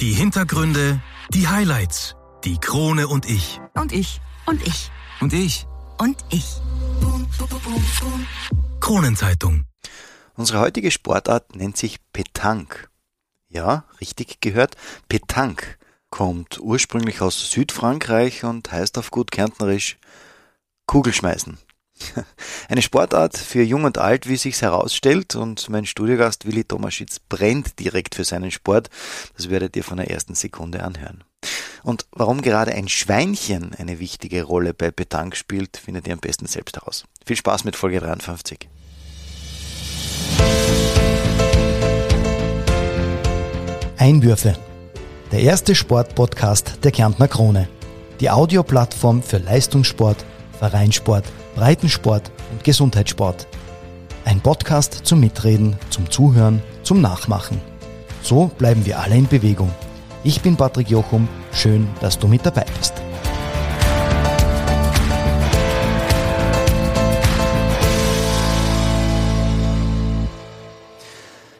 Die Hintergründe, die Highlights, die Krone und ich. Und ich. Und ich. Und ich. Und ich. Kronenzeitung. Unsere heutige Sportart nennt sich Petanque. Ja, richtig gehört, Petanque kommt ursprünglich aus Südfrankreich und heißt auf gut Kärntnerisch Kugelschmeißen. Eine Sportart für Jung und Alt, wie sich's herausstellt, und mein Studiogast Willi Tomaschitz brennt direkt für seinen Sport. Das werdet ihr von der ersten Sekunde anhören. Und warum gerade ein Schweinchen eine wichtige Rolle bei Petanque spielt, findet ihr am besten selbst heraus. Viel Spaß mit Folge 53. Einwürfe. Der erste Sportpodcast der Kärntner Krone. Die Audioplattform für Leistungssport, Vereinssport, Breitensport und Gesundheitssport. Ein Podcast zum Mitreden, zum Zuhören, zum Nachmachen. So bleiben wir alle in Bewegung. Ich bin Patrick Jochum. Schön, dass du mit dabei bist.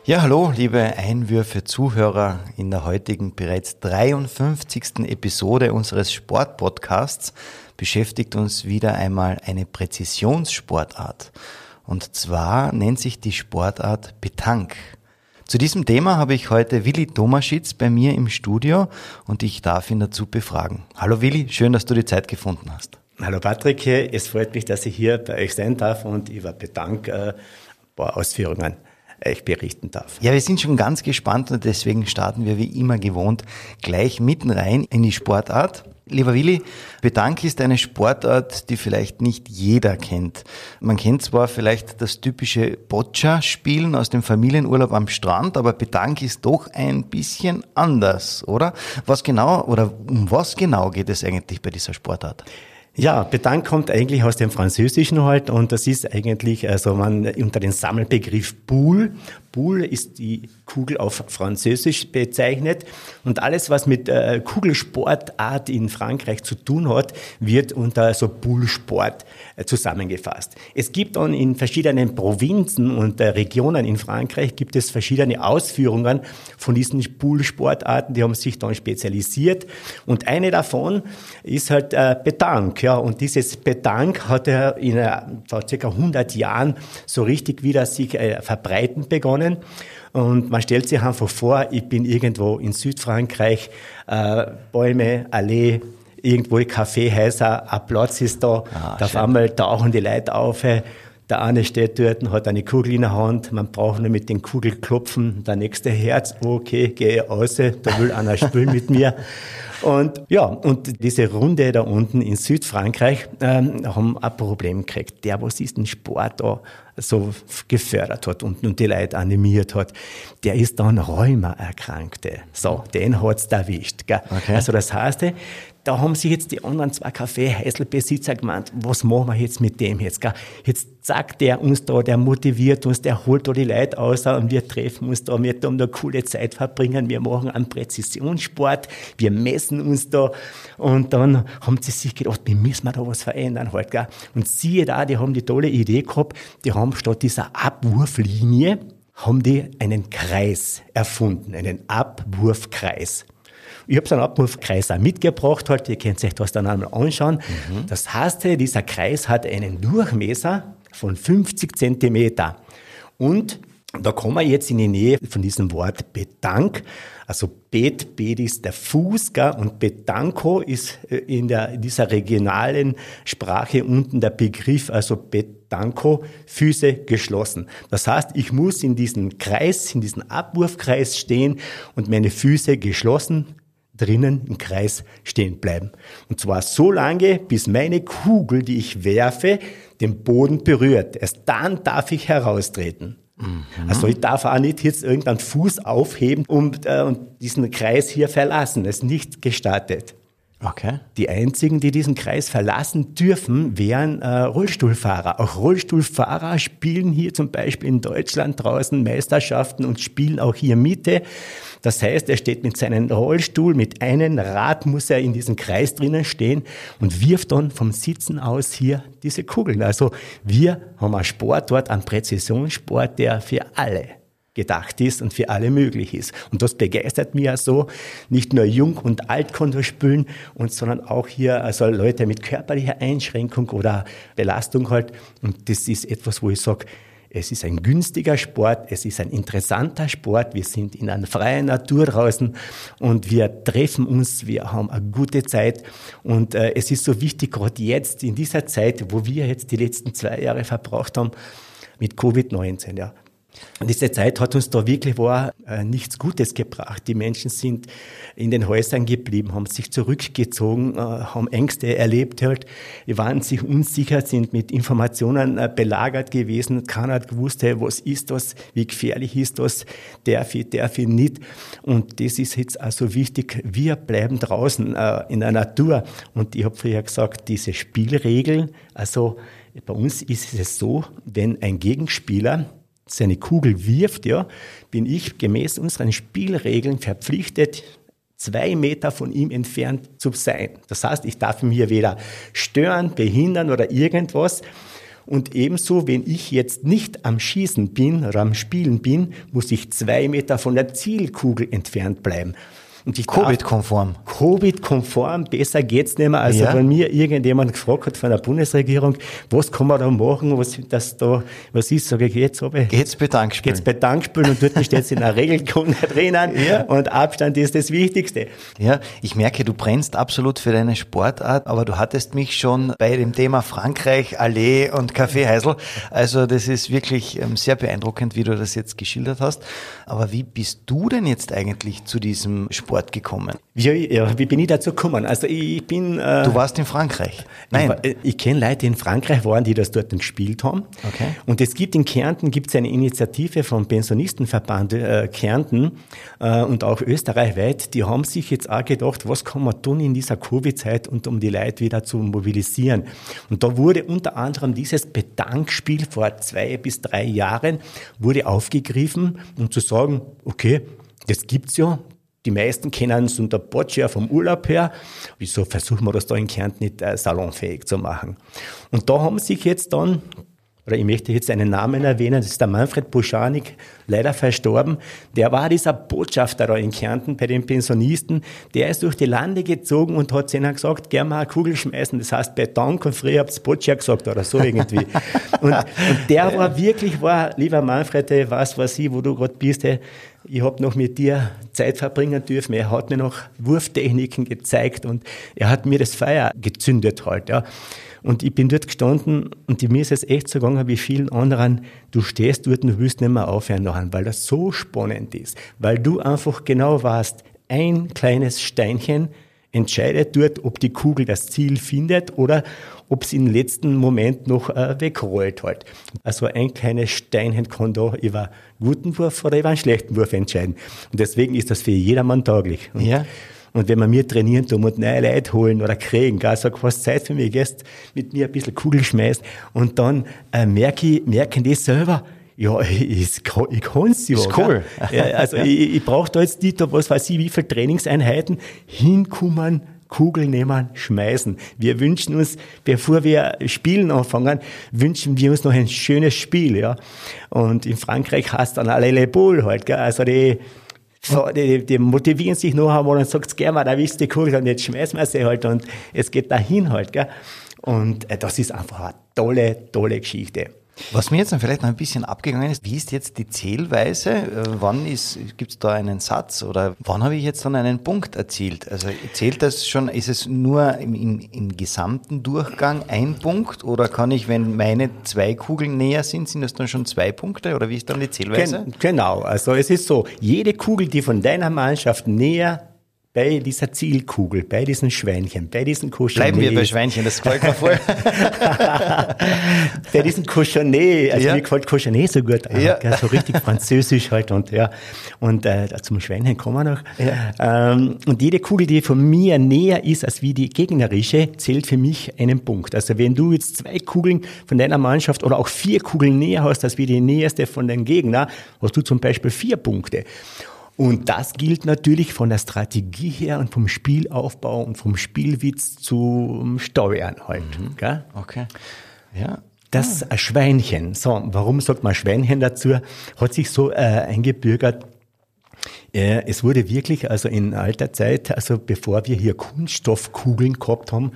Ja, hallo, liebe Einwürfe Zuhörer in der heutigen bereits 53. Episode unseres Sportpodcasts beschäftigt uns wieder einmal eine Präzisionssportart. Und zwar nennt sich die Sportart Petanque. Zu diesem Thema habe ich heute Willi Tomaschitz bei mir im Studio und ich darf ihn dazu befragen. Hallo Willi, schön, dass du die Zeit gefunden hast. Hallo Patrick, es freut mich, dass ich hier bei euch sein darf und über Petanque äh, ein paar Ausführungen euch berichten darf. Ja, wir sind schon ganz gespannt und deswegen starten wir wie immer gewohnt gleich mitten rein in die Sportart. Lieber Willi, Bedank ist eine Sportart, die vielleicht nicht jeder kennt. Man kennt zwar vielleicht das typische Boccia-Spielen aus dem Familienurlaub am Strand, aber Bedank ist doch ein bisschen anders, oder? Was genau oder um was genau geht es eigentlich bei dieser Sportart? Ja, Petanque kommt eigentlich aus dem Französischen halt und das ist eigentlich, also man unter den Sammelbegriff Boule. Boule ist die Kugel auf Französisch bezeichnet und alles, was mit äh, Kugelsportart in Frankreich zu tun hat, wird unter so Boule-Sport äh, zusammengefasst. Es gibt dann in verschiedenen Provinzen und äh, Regionen in Frankreich gibt es verschiedene Ausführungen von diesen Boule-Sportarten, die haben sich dann spezialisiert und eine davon ist halt äh, Petanque ja, und dieses Petanque hat er in, äh, vor circa 100 Jahren so richtig wieder sich äh, verbreiten begonnen. Und man stellt sich einfach vor, ich bin irgendwo in Südfrankreich, äh, Bäume, Allee, irgendwo Kaffeehäuser, ein Platz ist da, ah, auf einmal tauchen die Leute auf. Der eine steht dort, hat eine Kugel in der Hand, man braucht nur mit den Kugel klopfen, der nächste Herz, okay, gehe raus, da will einer spielen mit mir. Und ja, und diese Runde da unten in Südfrankreich ähm, haben ein Problem gekriegt. Der, was diesen Sport da so gefördert hat und, und die Leute animiert hat, der ist dann Rheuma-Erkrankte. So, den hat's erwischt. Gell? Okay. Also das heißt, da haben sich jetzt die anderen zwei Kaffeehäuselbesitzer gemeint, was machen wir jetzt mit dem jetzt? Gell? Jetzt sagt der uns da, der motiviert uns, der holt da die Leute aus und wir treffen uns da, wir da eine coole Zeit verbringen, wir machen einen Präzisionssport, wir messen uns da und dann haben sie sich gedacht, wie müssen wir da was verändern halt, gell? Und siehe da, die haben die tolle Idee gehabt, die haben statt dieser Abwurflinie, haben die einen Kreis erfunden, einen Abwurfkreis. Ich habe so einen Abwurfkreis auch mitgebracht, halt, ihr könnt euch das dann einmal anschauen. Mhm. Das heißt, dieser Kreis hat einen Durchmesser von 50 Zentimeter. Und da kommen wir jetzt in die Nähe von diesem Wort Bedank. Also Bet, Bet ist der Fuß, gell? und Bedanko ist äh, in, der, dieser regionalen Sprache unten der Begriff, also Bedanko, Füße geschlossen. Das heißt, ich muss in diesem Kreis, in diesem Abwurfkreis stehen und meine Füße geschlossen drinnen im Kreis stehen bleiben. Und zwar so lange, bis meine Kugel, die ich werfe, den Boden berührt. Erst dann darf ich heraustreten. Mhm. Also ich darf auch nicht jetzt irgendeinen Fuß aufheben und, äh, und diesen Kreis hier verlassen. Das ist nicht gestattet. Okay. Die einzigen, die diesen Kreis verlassen dürfen, wären äh, Rollstuhlfahrer. Auch Rollstuhlfahrer spielen hier zum Beispiel in Deutschland draußen Meisterschaften und spielen auch hier Miete. Das heißt, er steht mit seinem Rollstuhl, mit einem Rad muss er in diesem Kreis drinnen stehen und wirft dann vom Sitzen aus hier diese Kugeln. Also wir haben einen Sport dort, einen Präzisionssport, der für alle gedacht ist und für alle möglich ist. Und das begeistert mich ja so, nicht nur jung und alt konnte spielen, und, sondern auch hier also Leute mit körperlicher Einschränkung oder Belastung halt. Und das ist etwas, wo ich sage, es ist ein günstiger Sport, es ist ein interessanter Sport. Wir sind in einer freien Natur draußen und wir treffen uns, wir haben eine gute Zeit. Und äh, es ist so wichtig, gerade jetzt in dieser Zeit, wo wir jetzt die letzten zwei Jahre verbraucht haben mit Covid-19. Ja. Diese Zeit hat uns da wirklich war, äh, nichts Gutes gebracht. Die Menschen sind in den Häusern geblieben, haben sich zurückgezogen, äh, haben Ängste erlebt, halt, waren sich unsicher, sind mit Informationen äh, belagert gewesen. Keiner hat gewusst, hey, was ist das, wie gefährlich ist das, darf ich, darf ich nicht. Und das ist jetzt also wichtig. Wir bleiben draußen äh, in der Natur. Und ich habe früher gesagt, diese Spielregeln, also bei uns ist es so, wenn ein Gegenspieler seine Kugel wirft, ja, bin ich gemäß unseren Spielregeln verpflichtet, zwei Meter von ihm entfernt zu sein. Das heißt, ich darf ihn hier weder stören, behindern oder irgendwas. Und ebenso, wenn ich jetzt nicht am Schießen bin oder am Spielen bin, muss ich zwei Meter von der Zielkugel entfernt bleiben. Und ich Covid-konform. Covid-konform, besser geht's nicht mehr. Also ja. wenn mir irgendjemand gefragt hat von der Bundesregierung, was kann man da machen, was das da, was ist, sage ich, jetzt habe ich. Geht's Bedankspielen. Geht's Bedankspielen und dort steht es in der Regelkunde drinnen. Ja. Und Abstand ist das Wichtigste. Ja, ich merke, du brennst absolut für deine Sportart, aber du hattest mich schon bei dem Thema Frankreich, Allee und Café Heisel. Also das ist wirklich ähm, sehr beeindruckend, wie du das jetzt geschildert hast. Aber wie bist du denn jetzt eigentlich zu diesem Sport Sport gekommen? Wie, ja, wie bin ich dazu gekommen? Also ich bin... Äh, du warst in Frankreich? Nein. Ich, äh, ich kenne Leute, die in Frankreich waren, die das dort gespielt haben. Okay. Und es gibt in Kärnten gibt's eine Initiative vom Pensionistenverband äh, Kärnten äh, und auch österreichweit, die haben sich jetzt auch gedacht, was kann man tun in dieser Covid-Zeit und um die Leute wieder zu mobilisieren. Und da wurde unter anderem dieses Bedankspiel vor zwei bis drei Jahren wurde aufgegriffen, um zu sagen, okay, das gibt's ja, die meisten kennen es unter Boccia vom Urlaub her. Wieso versuchen wir das da in Kärnten nicht äh, salonfähig zu machen? Und da haben sich jetzt dann, oder ich möchte jetzt einen Namen erwähnen, das ist der Manfred Buschanik, leider verstorben. Der war dieser Botschafter da in Kärnten bei den Pensionisten. Der ist durch die Lande gezogen und hat ihnen gesagt, gerne mal eine Kugel schmeißen. Das heißt Beton und früher hab's Boccia gesagt oder so irgendwie. und, und der war wirklich, war, lieber Manfred, was weiß ich, wo du gerade bist, hey, ich habe noch mit dir Zeit verbringen dürfen. Er hat mir noch Wurftechniken gezeigt und er hat mir das Feuer gezündet halt. Ja. Und ich bin dort gestanden und mir ist es echt so gegangen wie vielen anderen. Du stehst dort und du willst nicht mehr aufhören daran, weil das so spannend ist. Weil du einfach genau weißt, ein kleines Steinchen entscheidet dort, ob die Kugel das Ziel findet oder ob sie im letzten Moment noch äh, wegrollt halt. Also ein kleines Steinchen kann da über guten Wurf oder über einen schlechten Wurf entscheiden. Und deswegen ist das für jedermann tauglich. Und, ja. Und wenn wir mir trainieren tun und neue Leute holen oder kriegen, gell, sag, was Zeit für mich, gehst mit mir ein bisschen Kugel schmeißen und dann äh, merke ich, merken die selber, ja, ich, ich kann es ja. Ist cool. Ja, also ich, ich brauche da jetzt nicht, was weiß ich, wie viele Trainingseinheiten hinkommen, Kugel nehmen, schmeißen. Wir wünschen uns, bevor wir spielen anfangen, wünschen wir uns noch ein schönes Spiel, ja. Und in Frankreich heißt dann alle Le Ball halt, gell? Also die, die, die motivieren sich noch einmal und sagt, geh mal, da du die Kugel und jetzt schmeißen wir sie halt und es geht dahin halt, gell. Und äh, das ist einfach eine tolle, tolle Geschichte. Was mir jetzt noch vielleicht noch ein bisschen abgegangen ist, wie ist jetzt die Zählweise? Äh, wann gibt es da einen Satz oder wann habe ich jetzt dann einen Punkt erzielt? Also zählt das schon, ist es nur im, im, im, gesamten Durchgang ein Punkt oder kann ich, wenn meine zwei Kugeln näher sind, sind das dann schon zwei Punkte oder wie ist dann die Zählweise? Gen genau, also es ist so, jede Kugel, die von deiner Mannschaft näher bei dieser Zielkugel, bei diesen Schweinchen, bei diesen Cochonnet. Bleiben wir bei Schweinchen, das gefällt mir voll. bei diesen Cochonnet, also ja. mir gefällt Cochonnet so gut, ja. ja. so richtig französisch halt und ja. Und äh, zum Schweinchen kommen wir noch. Ja. Ähm, und jede Kugel, die von mir näher ist als wie die gegnerische, zählt für mich einen Punkt. Also wenn du jetzt zwei Kugeln von deiner Mannschaft oder auch vier Kugeln näher hast als wie die näherste von deinem Gegner, hast du zum Beispiel vier Punkte. Und das gilt natürlich von der Strategie her und vom Spielaufbau und vom Spielwitz zum Steuern halt. Mhm. Okay. Ja. Das ah. Schweinchen. So, warum sagt man Schweinchen dazu? Hat sich so äh, eingebürgert, äh, es wurde wirklich, also in alter Zeit, also bevor wir hier Kunststoffkugeln gehabt haben,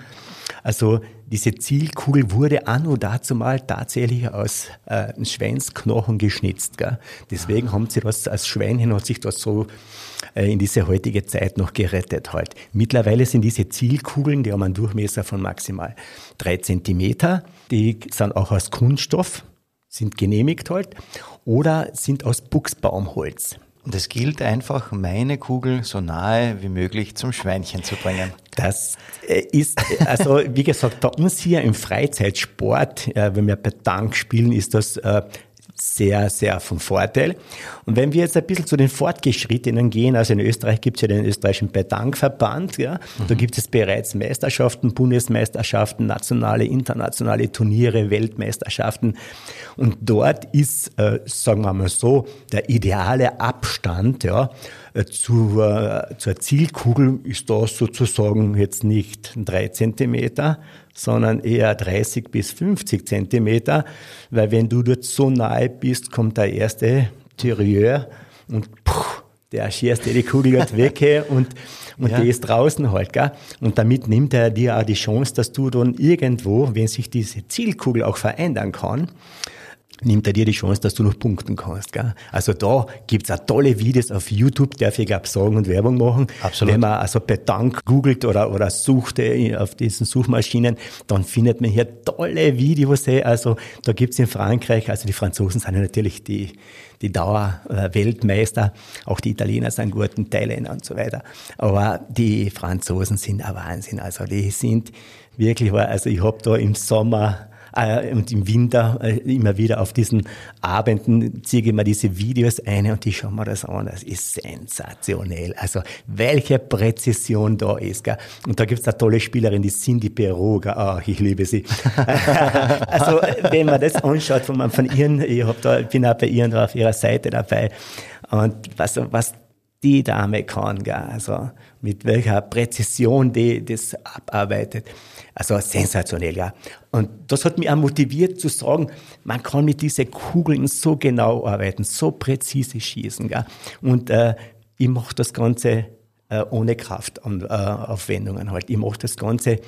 also diese Zielkugel wurde anno dazu mal tatsächlich aus äh, einem Schweinsknochen geschnitzt. Gell? Deswegen ah. haben sie das, als Schweinchen hat sich das so äh, in diese heutige Zeit noch gerettet halt. Mittlerweile sind diese Zielkugeln, die haben einen Durchmesser von maximal drei Zentimeter, die sind auch aus Kunststoff, sind genehmigt halt, oder sind aus Buchsbaumholz. Und es gilt einfach, meine Kugel so nahe wie möglich zum Schweinchen zu bringen. Das äh, ist, also wie gesagt, bei uns hier im Freizeitsport, äh, wenn wir bei Tank spielen, ist das äh, sehr, sehr vom Vorteil. Und wenn wir jetzt ein bisschen zu den Fortgeschrittenen gehen, also in Österreich gibt es ja den österreichischen Bedankverband, ja, mhm. da gibt es bereits Meisterschaften, Bundesmeisterschaften, nationale, internationale Turniere, Weltmeisterschaften. Und dort ist, äh, sagen wir mal so, der ideale Abstand, ja, zur, zur Zielkugel ist das sozusagen jetzt nicht drei Zentimeter, sondern eher 30 bis 50 Zentimeter, weil wenn du dort so nahe bist, kommt der erste Tirieur und puh, der schießt dir die Kugel dort weg und, und ja. die ist draußen halt. Gell? Und damit nimmt er dir auch die Chance, dass du dann irgendwo, wenn sich diese Zielkugel auch verändern kann, nimmt er dir die Chance, dass du noch punkten kannst. Gell? Also da gibt's auch tolle Videos auf YouTube, darf ich glaube sagen und Werbung machen. Absolut. Wenn man also bei Dank googelt oder, oder sucht äh, auf diesen Suchmaschinen, dann findet man hier tolle Videos. Eh. Also da gibt's in Frankreich, also die Franzosen sind ja natürlich die, die Dauer-Weltmeister, auch die Italiener sind gut, und Thailänder und so weiter. Aber die Franzosen sind ein Wahnsinn. Also die sind wirklich, also ich habe da im Sommer äh, und im Winter äh, immer wieder auf diesen Abenden ziehe ich mir diese Videos ein und ich schaue mir das an. Das ist sensationell. Also welche Präzision da ist. Gell? Und da gibt es eine tolle Spielerin, die Cindy Perot. Ach, ich liebe sie. also wenn man das anschaut von, von ihren, ich hab da, bin auch bei ihren auf ihrer Seite dabei. Und was, was die Dame kann, gell? also mit welcher Präzision die das abarbeitet. Also sensationell, ja. Und das hat mich auch motiviert zu sagen, man kann mit diesen Kugeln so genau arbeiten, so präzise schießen. Gell? Und äh, ich mache das Ganze äh, ohne Kraftaufwendungen äh, halt. Ich mache das Ganze,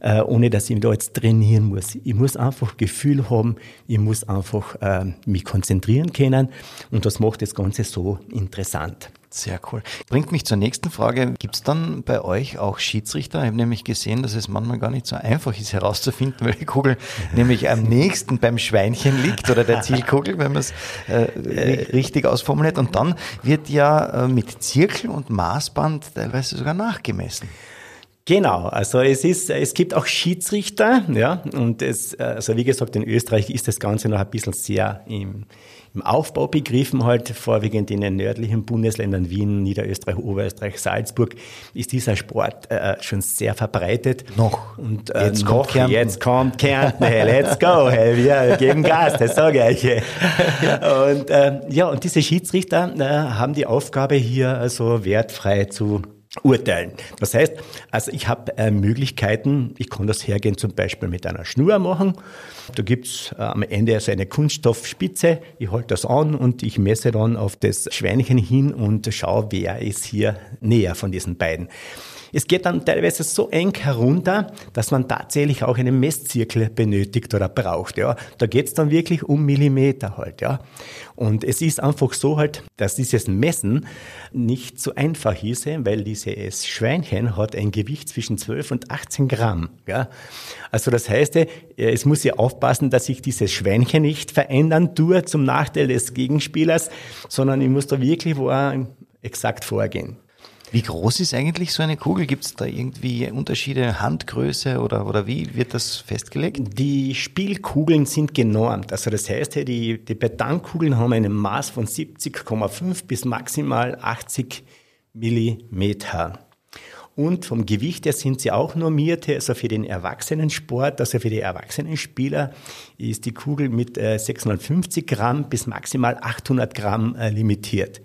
äh, ohne dass ich da jetzt trainieren muss. Ich muss einfach Gefühl haben, ich muss einfach äh, mich konzentrieren können und das macht das Ganze so interessant. Sehr cool. Bringt mich zur nächsten Frage. Gibt es dann bei euch auch Schiedsrichter? Ich habe nämlich gesehen, dass es manchmal gar nicht so einfach ist herauszufinden, welche Kugel nämlich am nächsten beim Schweinchen liegt oder der Zielkugel, wenn man es äh, richtig ausformuliert. Und dann wird ja äh, mit Zirkel und Maßband teilweise sogar nachgemessen. Genau, also es ist, es gibt auch Schiedsrichter, ja, und es, also wie gesagt, in Österreich ist das Ganze noch ein bisschen sehr im, im Aufbau begriffen, halt vorwiegend in den nördlichen Bundesländern Wien, Niederösterreich, Oberösterreich, Salzburg, ist dieser Sport äh, schon sehr verbreitet. Noch. Und äh, jetzt, noch, kommt Kärnten. jetzt kommt Kärnten, hey, let's go, hey, wir geben Gas, das sage ich euch. Und äh, ja, und diese Schiedsrichter äh, haben die Aufgabe hier also wertfrei zu urteilen. Das heißt, also ich habe äh, Möglichkeiten, ich kann das hergehen zum Beispiel mit einer Schnur machen. Da gibt's äh, am Ende so eine Kunststoffspitze, ich halte das an und ich messe dann auf das Schweinchen hin und schaue, wer ist hier näher von diesen beiden. Es geht dann teilweise so eng herunter, dass man tatsächlich auch einen Messzirkel benötigt oder braucht. Ja. Da geht's dann wirklich um Millimeter halt. Ja. Und es ist einfach so halt, dass dieses Messen nicht so einfach ist, weil dieses Schweinchen hat ein Gewicht zwischen 12 und 18 Gramm. Ja. Also das heißt, äh, es muss ja aufpassen, dass sich dieses Schweinchen nicht verändern tue zum Nachteil des Gegenspielers, sondern ich muss da wirklich wo exakt vorgehen. Wie groß ist eigentlich so eine Kugel? Gibt es da irgendwie Unterschiede, Handgröße oder, oder wie wird das festgelegt? Die Spielkugeln sind genormt. Also das heißt, die, die Betonkugeln haben ein Maß von 70,5 bis maximal 80 Millimeter. Und vom Gewicht her sind sie auch normiert. Also für den Erwachsenensport, also für die Erwachsenenspieler, ist die Kugel mit 650 äh, Gramm bis maximal 800 Gramm äh, limitiert.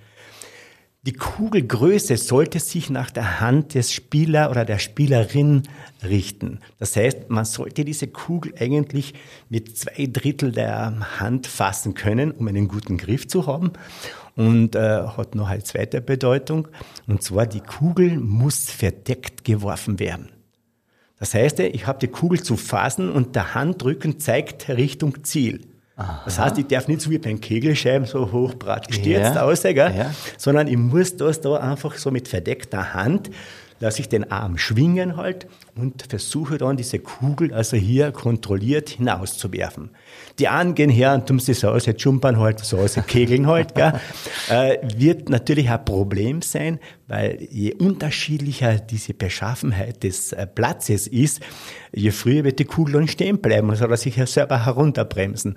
Die Kugelgröße sollte sich nach der Hand des Spieler oder der Spielerin richten. Das heißt, man sollte diese Kugel eigentlich mit zwei Drittel der Hand fassen können, um einen guten Griff zu haben. Und äh, hat noch eine zweite Bedeutung. Und zwar, die Kugel muss verdeckt geworfen werden. Das heißt, ich habe die Kugel zu fassen und der Handrücken zeigt Richtung Ziel. Aha. Das heißt, ich darf nicht so wie beim Kegelscheiben so hochbrat gestürzt ja. aussehen, ja. sondern ich muss das da einfach so mit verdeckter Hand lasse ich den Arm schwingen halt und versuche dann diese Kugel also hier kontrolliert hinauszuwerfen. Die einen gehen her und tun sie so aus, jumpern halt, so aus, kegeln halt, gell. Äh, wird natürlich ein Problem sein, weil je unterschiedlicher diese Beschaffenheit des äh, Platzes ist, je früher wird die Kugel dann stehen bleiben und soll sich ja selber herunterbremsen.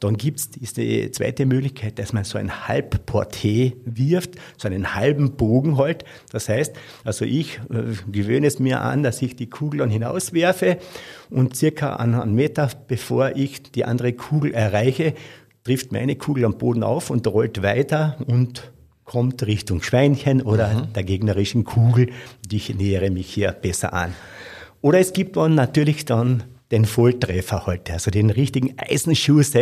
Dann gibt's diese zweite Möglichkeit, dass man so ein Halbporté wirft, so einen halben Bogen halt. Das heißt, also ich äh, gewöhne es mir an, dass ich die Kugel dann hinauswerfe und circa einen Meter bevor ich die andere Kugel erreiche, trifft meine Kugel am Boden auf und rollt weiter und kommt Richtung Schweinchen oder mhm. der gegnerischen Kugel. Ich nähere mich hier besser an. Oder es gibt dann natürlich dann den Volltreffer heute, also den richtigen Eisenschuss,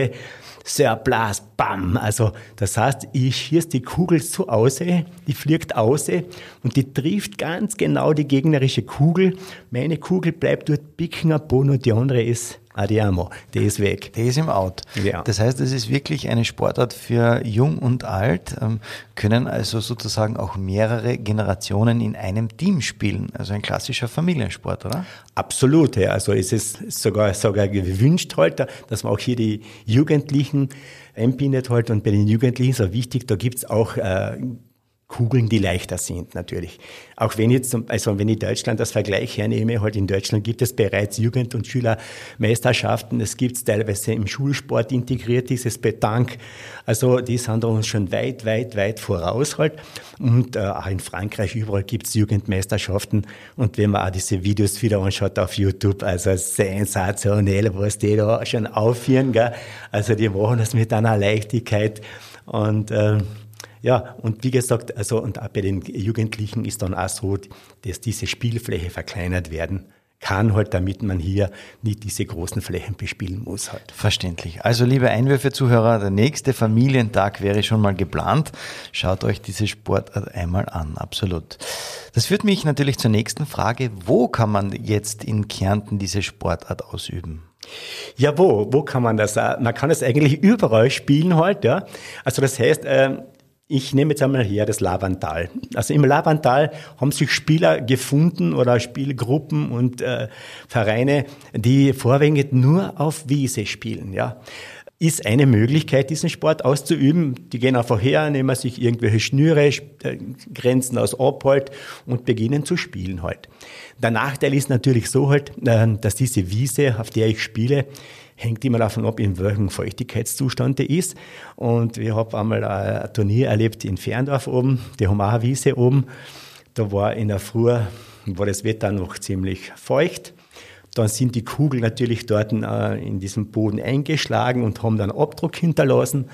Surplus, bam. Also das heißt, ich schieße die Kugel so aus, die fliegt aus und die trifft ganz genau die gegnerische Kugel. Meine Kugel bleibt dort picken am Boden und die andere ist Adiamo, der ist weg. Der ist im Out. Ja. Das heißt, es ist wirklich eine Sportart für Jung und Alt, ähm, können also sozusagen auch mehrere Generationen in einem Team spielen. Also ein klassischer Familiensport, oder? Absolut, ja. Also es ist sogar, sogar gewünscht heute, dass man auch hier die Jugendlichen einbindet heute und bei den Jugendlichen ist auch wichtig, da gibt's auch äh, Kugeln, die leichter sind, natürlich. Auch wenn jetzt, also wenn ich Deutschland als Vergleich hernehme, halt in Deutschland gibt es bereits Jugend- und Schülermeisterschaften. Es gibt teilweise im Schulsport integriert, dieses Betank. Also, die sind da uns schon weit, weit, weit voraus halt. Und äh, auch in Frankreich überall gibt es Jugendmeisterschaften. Und wenn man auch diese Videos wieder anschaut auf YouTube, also sensationell, was die da schon aufführen, gell? Also, die machen das mit einer Leichtigkeit. Und, äh, ja, und wie gesagt, also und auch bei den Jugendlichen ist dann auch so, dass diese Spielfläche verkleinert werden kann halt, damit man hier nicht diese großen Flächen bespielen muss halt. Verständlich. Also liebe Einwürfe-Zuhörer, der nächste Familientag wäre schon mal geplant. Schaut euch diese Sportart einmal an, absolut. Das führt mich natürlich zur nächsten Frage. Wo kann man jetzt in Kärnten diese Sportart ausüben? Ja, wo? Wo kann man das? Man kann es eigentlich überall spielen halt, ja. Also das heißt, ähm, ich nehme jetzt einmal her das Lavantal. Also im Lavantal haben sich Spieler gefunden oder Spielgruppen und äh, Vereine, die vorwiegend nur auf Wiese spielen. Ja, ist eine Möglichkeit, diesen Sport auszuüben. Die gehen einfach her, nehmen sich irgendwelche Schnüre, äh, Grenzen aus ab und beginnen zu spielen halt. Der Nachteil ist natürlich so halt, äh, dass diese Wiese, auf der ich spiele, hängt immer davon ab, in welchem Feuchtigkeitszustand der ist. Und ich habe einmal ein Turnier erlebt in Ferndorf oben, die haben auch eine Wiese oben. Da war in der Früh, war das Wetter noch ziemlich feucht. Dann sind die Kugeln natürlich dort äh, in diesem Boden eingeschlagen und haben dann Abdruck hinterlassen.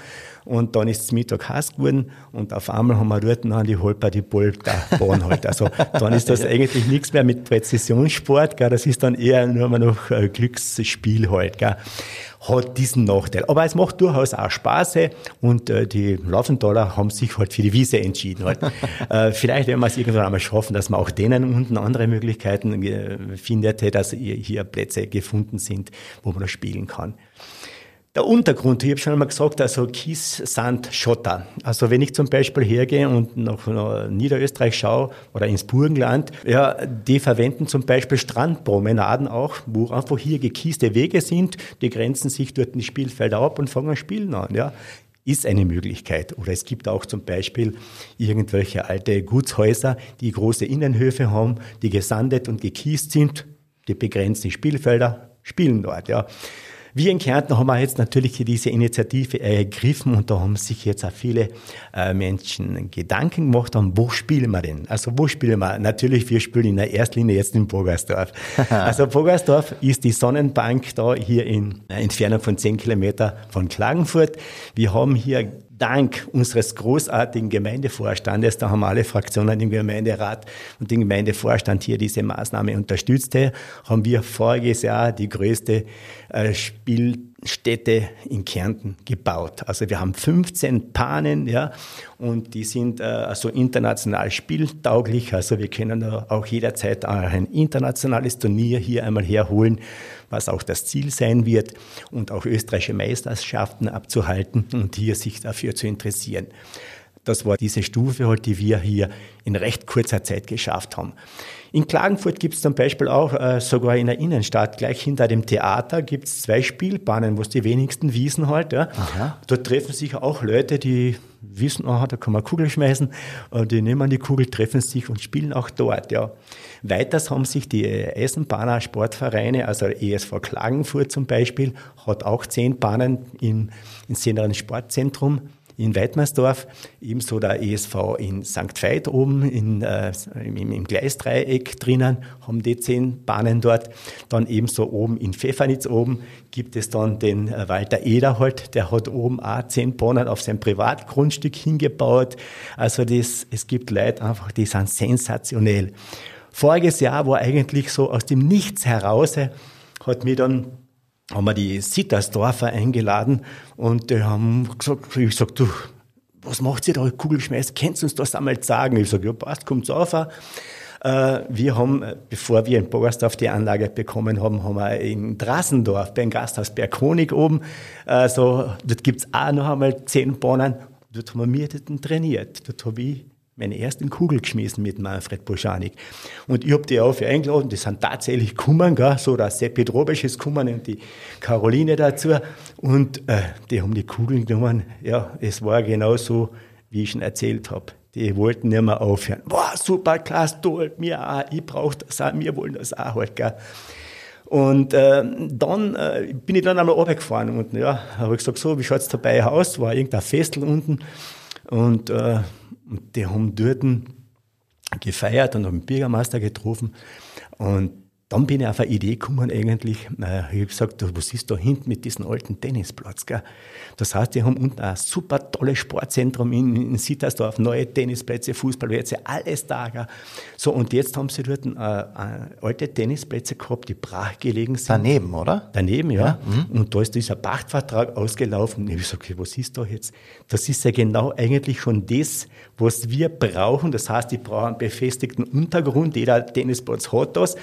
Und dann ist es Mittag heiß geworden und auf einmal haben wir dort an die Holper die Bahn halt. Also dann ist das eigentlich nichts mehr mit Präzisionssport, gell? das ist dann eher nur noch ein Glücksspiel halt. Gell? Hat diesen Nachteil. Aber es macht durchaus auch Spaß und äh, die Laufentaler haben sich halt für die Wiese entschieden. Halt. äh, vielleicht werden wir es irgendwann einmal schaffen, dass man auch denen unten andere Möglichkeiten äh, findet, dass hier Plätze gefunden sind, wo man das spielen kann. Der Untergrund, ich habe schon einmal gesagt, also Kies, Sand, Schotter. Also wenn ich zum Beispiel hergehe und nach Niederösterreich schaue oder ins Burgenland, ja, die verwenden zum Beispiel Strandpromenaden auch, wo einfach hier gekieste Wege sind, die grenzen sich dort die Spielfelder ab und fangen Spielen an, ja ist eine Möglichkeit. Oder es gibt auch zum Beispiel irgendwelche alte Gutshäuser, die große Innenhöfe haben, die gesandet und gekiest sind, die begrenzen die Spielfelder, spielen dort, ja. Wir in Kärnten haben jetzt natürlich diese Initiative ergriffen und da haben sich jetzt auch viele äh, Menschen Gedanken gemacht haben, wo spielen wir denn? Also wo spielen wir? Natürlich, wir spielen in der Erstlinie jetzt in Bogersdorf. also Bogersdorf ist die Sonnenbank da hier in Entfernung von 10 Kilometer von Klagenfurt. Wir haben hier dank unseres großartigen Gemeindevorstandes, da haben alle Fraktionen im Gemeinderat und den Gemeindevorstand hier diese Maßnahme unterstützt, haben wir voriges Jahr die größte äh, Spielstätte in Kärnten gebaut. Also wir haben 15 Panen, ja, und die sind äh, also international spieltauglich. Also wir können auch jederzeit ein internationales Turnier hier einmal herholen was auch das Ziel sein wird und auch österreichische Meisterschaften abzuhalten und hier sich dafür zu interessieren. Das war diese Stufe, halt, die wir hier in recht kurzer Zeit geschafft haben. In Klagenfurt gibt es zum Beispiel auch, äh, sogar in der Innenstadt, gleich hinter dem Theater, gibt es zwei Spielbahnen, wo es die wenigsten wiesen halt. Ja. Dort treffen sich auch Leute, die wissen, aha, da kann man Kugel schmeißen, und die nehmen die Kugel, treffen sich und spielen auch dort. Ja. Weiters haben sich die Eisenbahner Sportvereine, also ESV Klagenfurt zum Beispiel, hat auch zehn Bahnen im, im Sportzentrum in Weidmersdorf, ebenso der ESV in St. Veit oben in, äh, im, im Gleisdreieck drinnen, haben die zehn Bahnen dort. Dann ebenso oben in Pfeffernitz oben gibt es dann den äh, Walter Ederholt, der hat oben auch zehn Bahnen auf sein Privatgrundstück hingebaut. Also das, es gibt Leute einfach, die sind sensationell. Voriges Jahr war eigentlich so aus dem Nichts heraus, hat mir dann haben wir die Sittersdorfer eingeladen und die haben gesagt, ich sag, du, was macht ihr da, Kugelschmeiß, kannst du uns das einmal sagen? Ich sag, ja, passt, kommt's auf. Äh, wir haben, bevor wir in Bogersdorf die Anlage bekommen haben, haben wir in Drassendorf beim Gasthaus Berghonig oben, also dort gibt's auch noch einmal zehn Bahnen, dort haben wir dort trainiert. Dort habe ich meine ersten Kugel geschmissen mit Manfred Boschanik. Und ich habe die auch für eingeladen, die sind tatsächlich gekommen, so der Seppi Drobisch ist gekommen und die Caroline dazu. Und äh, die haben die Kugeln genommen. Ja, es war genau so, wie ich schon erzählt habe. Die wollten nicht mehr aufhören. Boah, super, klasse, toll, mir auch, ich brauche das auch, wir wollen das auch halt, gell. Und äh, dann äh, bin ich dann einmal runtergefahren und ja, habe ich gesagt, so, wie schaut's dabei aus? War irgendein Festel unten und äh, und die haben dort gefeiert und haben den Bürgermeister getroffen. Und dann bin ich auf eine Idee gekommen eigentlich. Ich habe gesagt, was ist da hinten mit diesem alten Tennisplatz? Gell? Das heißt, die haben unten ein super tolles Sportzentrum in, in Sittersdorf, neue Tennisplätze, Fußballplätze, alles da. Gell? So, und jetzt haben sie dort äh, äh, alte Tennisplätze gehabt, die brach gelegen sind. Daneben, oder? Daneben, ja. ja. Mhm. Und da ist dieser Pachtvertrag ausgelaufen. Ich habe gesagt, was ist da jetzt? Das ist ja genau eigentlich schon das, was wir brauchen. Das heißt, die brauchen einen befestigten Untergrund. Jeder Tennisplatz hat das.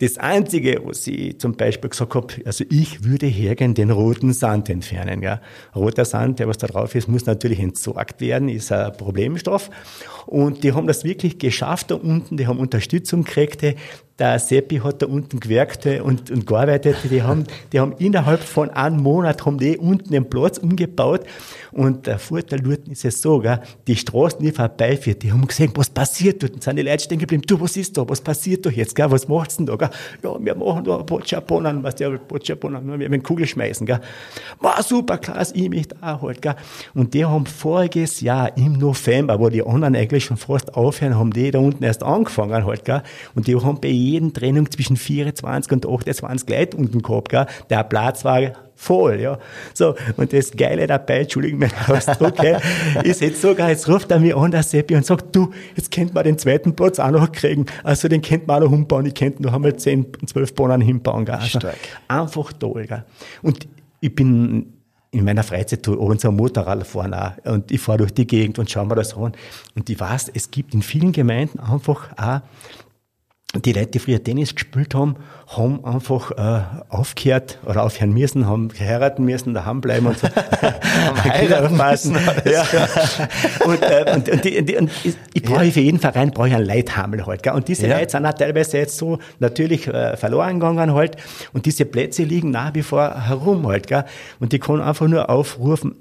Das Einzige, was ich zum Beispiel gesagt habe, also ich würde hergehen den roten Sand entfernen. Ja. Roter Sand, der was da drauf ist, muss natürlich entsorgt werden, ist ein Problemstoff. Und die haben das wirklich geschafft da unten, die haben Unterstützung gekriegt. Der Seppi hat da unten gewerkt und, und gearbeitet. Die haben, die haben innerhalb von einem Monat haben die unten den Platz umgebaut. Und der Vorteil dort ist es so, gell, die Straßen, die vorbeiführt, die haben gesehen, was passiert dort. Und sind die Leute stehen geblieben, du, was ist da, was passiert da jetzt, gell, was macht's denn da, gell? Ja, wir machen da Bocciaponen, was der Bocciaponen, wir werden Kugel schmeißen, gell. War super, klasse, ich möchte auch halt, gell. Und die haben voriges Jahr im November, wo die anderen eigentlich schon fast aufhören, haben die da unten erst angefangen halt, gell. Und die haben bei jedem Training zwischen 24 und 28 Leute unten gehabt, gell. Der Platz war voll, ja. So, und das Geile dabei, Entschuldigung, mein Ausdruck, okay, ist jetzt sogar, jetzt ruft er mich an, der Seppi, und sagt, du, jetzt könnt man den zweiten Platz auch noch kriegen. Also, den könnt man auch noch umbauen, ich könnte noch einmal 10, 12 Bahnen hinbauen, gell. Also, einfach toll, gell. Und ich bin, in meiner Freizeit tue ich so Motorrad fahren auch. Und ich fahre durch die Gegend und schaue mir das an. Und ich weiß, es gibt in vielen Gemeinden einfach auch die Leute, die früher Tennis gespielt haben, haben einfach äh, aufgehört oder aufhören müssen, haben heiraten müssen, daheim bleiben und so. heiraten müssen. ja. und, äh, und, und, die, und ich, brauche ja. für jeden Verein brauche ich einen Leithammel halt. Gell? Und diese ja. Leute sind auch teilweise jetzt so natürlich äh, verloren gegangen halt. Und diese Plätze liegen nach wie vor herum halt. Gell? Und die können einfach nur aufrufen,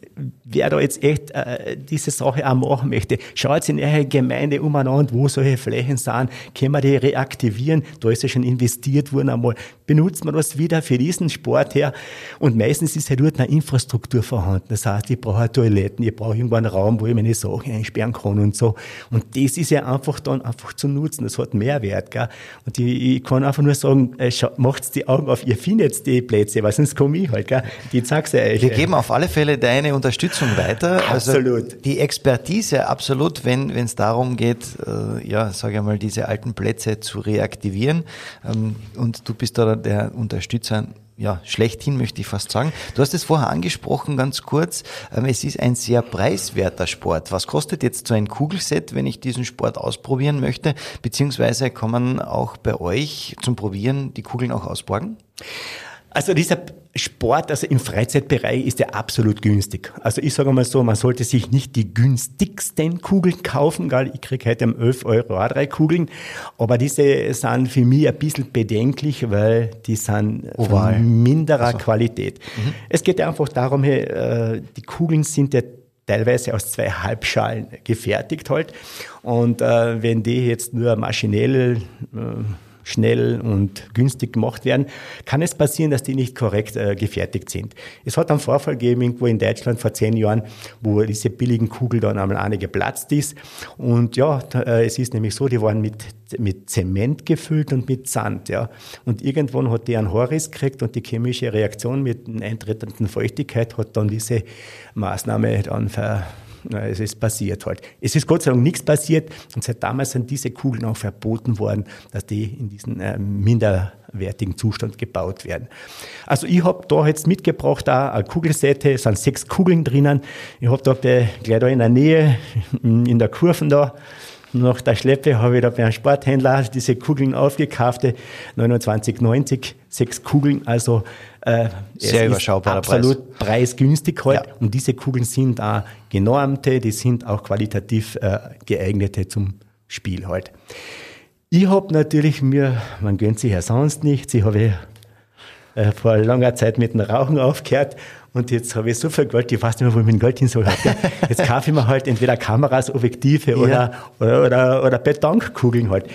wer da jetzt echt äh, diese Sache auch machen möchte. Schaut in ihre Gemeinde umeinander, wo solche Flächen sind, können wir die reaktivieren. Da ist ja schon investiert worden einmal. Benutzt man das wieder für diesen Sport her. Und meistens ist ja dort eine Infrastruktur vorhanden. Das heißt, ich brauche Toiletten, ich brauche irgendwo einen Raum, wo ich meine Sachen einsperren kann und so. Und das ist ja einfach dann einfach zu nutzen. Das hat Mehrwert, gell? Und ich, ich kann einfach nur sagen, äh, macht die Augen auf, ihr findet die Plätze, weil sonst komme ich halt, gell? Die ja euch. Wir geben auf alle Fälle deine Unterstützung weiter. Also absolut. Die Expertise, absolut, wenn es darum geht, äh, ja, sage ich mal, diese alten Plätze zu reaktivieren. Ähm, und du bist da der Unterstützer ja, schlechthin möchte ich fast sagen. Du hast es vorher angesprochen, ganz kurz. Ähm, es ist ein sehr preiswerter Sport. Was kostet jetzt so ein Kugelset, wenn ich diesen Sport ausprobieren möchte? Beziehungsweise kann man auch bei euch zum Probieren die Kugeln auch ausborgen? Also dieser Sport, also im Freizeitbereich ist der absolut günstig. Also ich sage mal so, man sollte sich nicht die günstigsten Kugeln kaufen, gell? ich kriege heute um 11 Euro auch drei Kugeln, aber diese sind für mich ein bisschen bedenklich, weil die sind Oval. von minderer also. Qualität. Mhm. Es geht einfach darum, äh, die Kugeln sind ja teilweise aus zwei Halbschalen gefertigt halt und äh, wenn die jetzt nur maschinell äh, schnell und günstig gemacht werden, kann es passieren, dass die nicht korrekt äh, gefertigt sind. Es hat einen Vorfall gegeben, irgendwo in Deutschland vor zehn Jahren, wo diese billigen Kugel dann einmal eine geplatzt ist. Und ja, äh, es ist nämlich so, die waren mit, mit Zement gefüllt und mit Sand. Ja. Und irgendwann hat die einen Horris gekriegt und die chemische Reaktion mit einer eintretenden Feuchtigkeit hat dann diese Maßnahme dann ver es ist passiert halt. Es ist Gott sei Dank nichts passiert und seit damals sind diese Kugeln auch verboten worden, dass die in diesen äh, minderwertigen Zustand gebaut werden. Also ich habe da jetzt mitgebracht da eine Kugelsäte, es sind sechs Kugeln drinnen. Ich habe da gleich da in der Nähe, in der Kurven da, nach der Schleppe habe ich da bei einem Sporthändler diese Kugeln aufgekauft, 29,90, sechs Kugeln, also äh, sehr überschaubarer absolut Preis. preisgünstig halt. Ja. Und diese Kugeln sind auch genormte, die sind auch qualitativ äh, geeignete zum Spiel halt. Ich habe natürlich mir, man gönnt sich ja sonst nichts, ich habe äh, vor langer Zeit mit dem Rauchen aufgehört und jetzt habe ich so viel Geld, ich weiß nicht mehr, wo ich mein Geld hin soll. Jetzt kaufe ich mir halt entweder Kameras, Objektive ja. oder, oder, oder, oder Betonkugeln halt.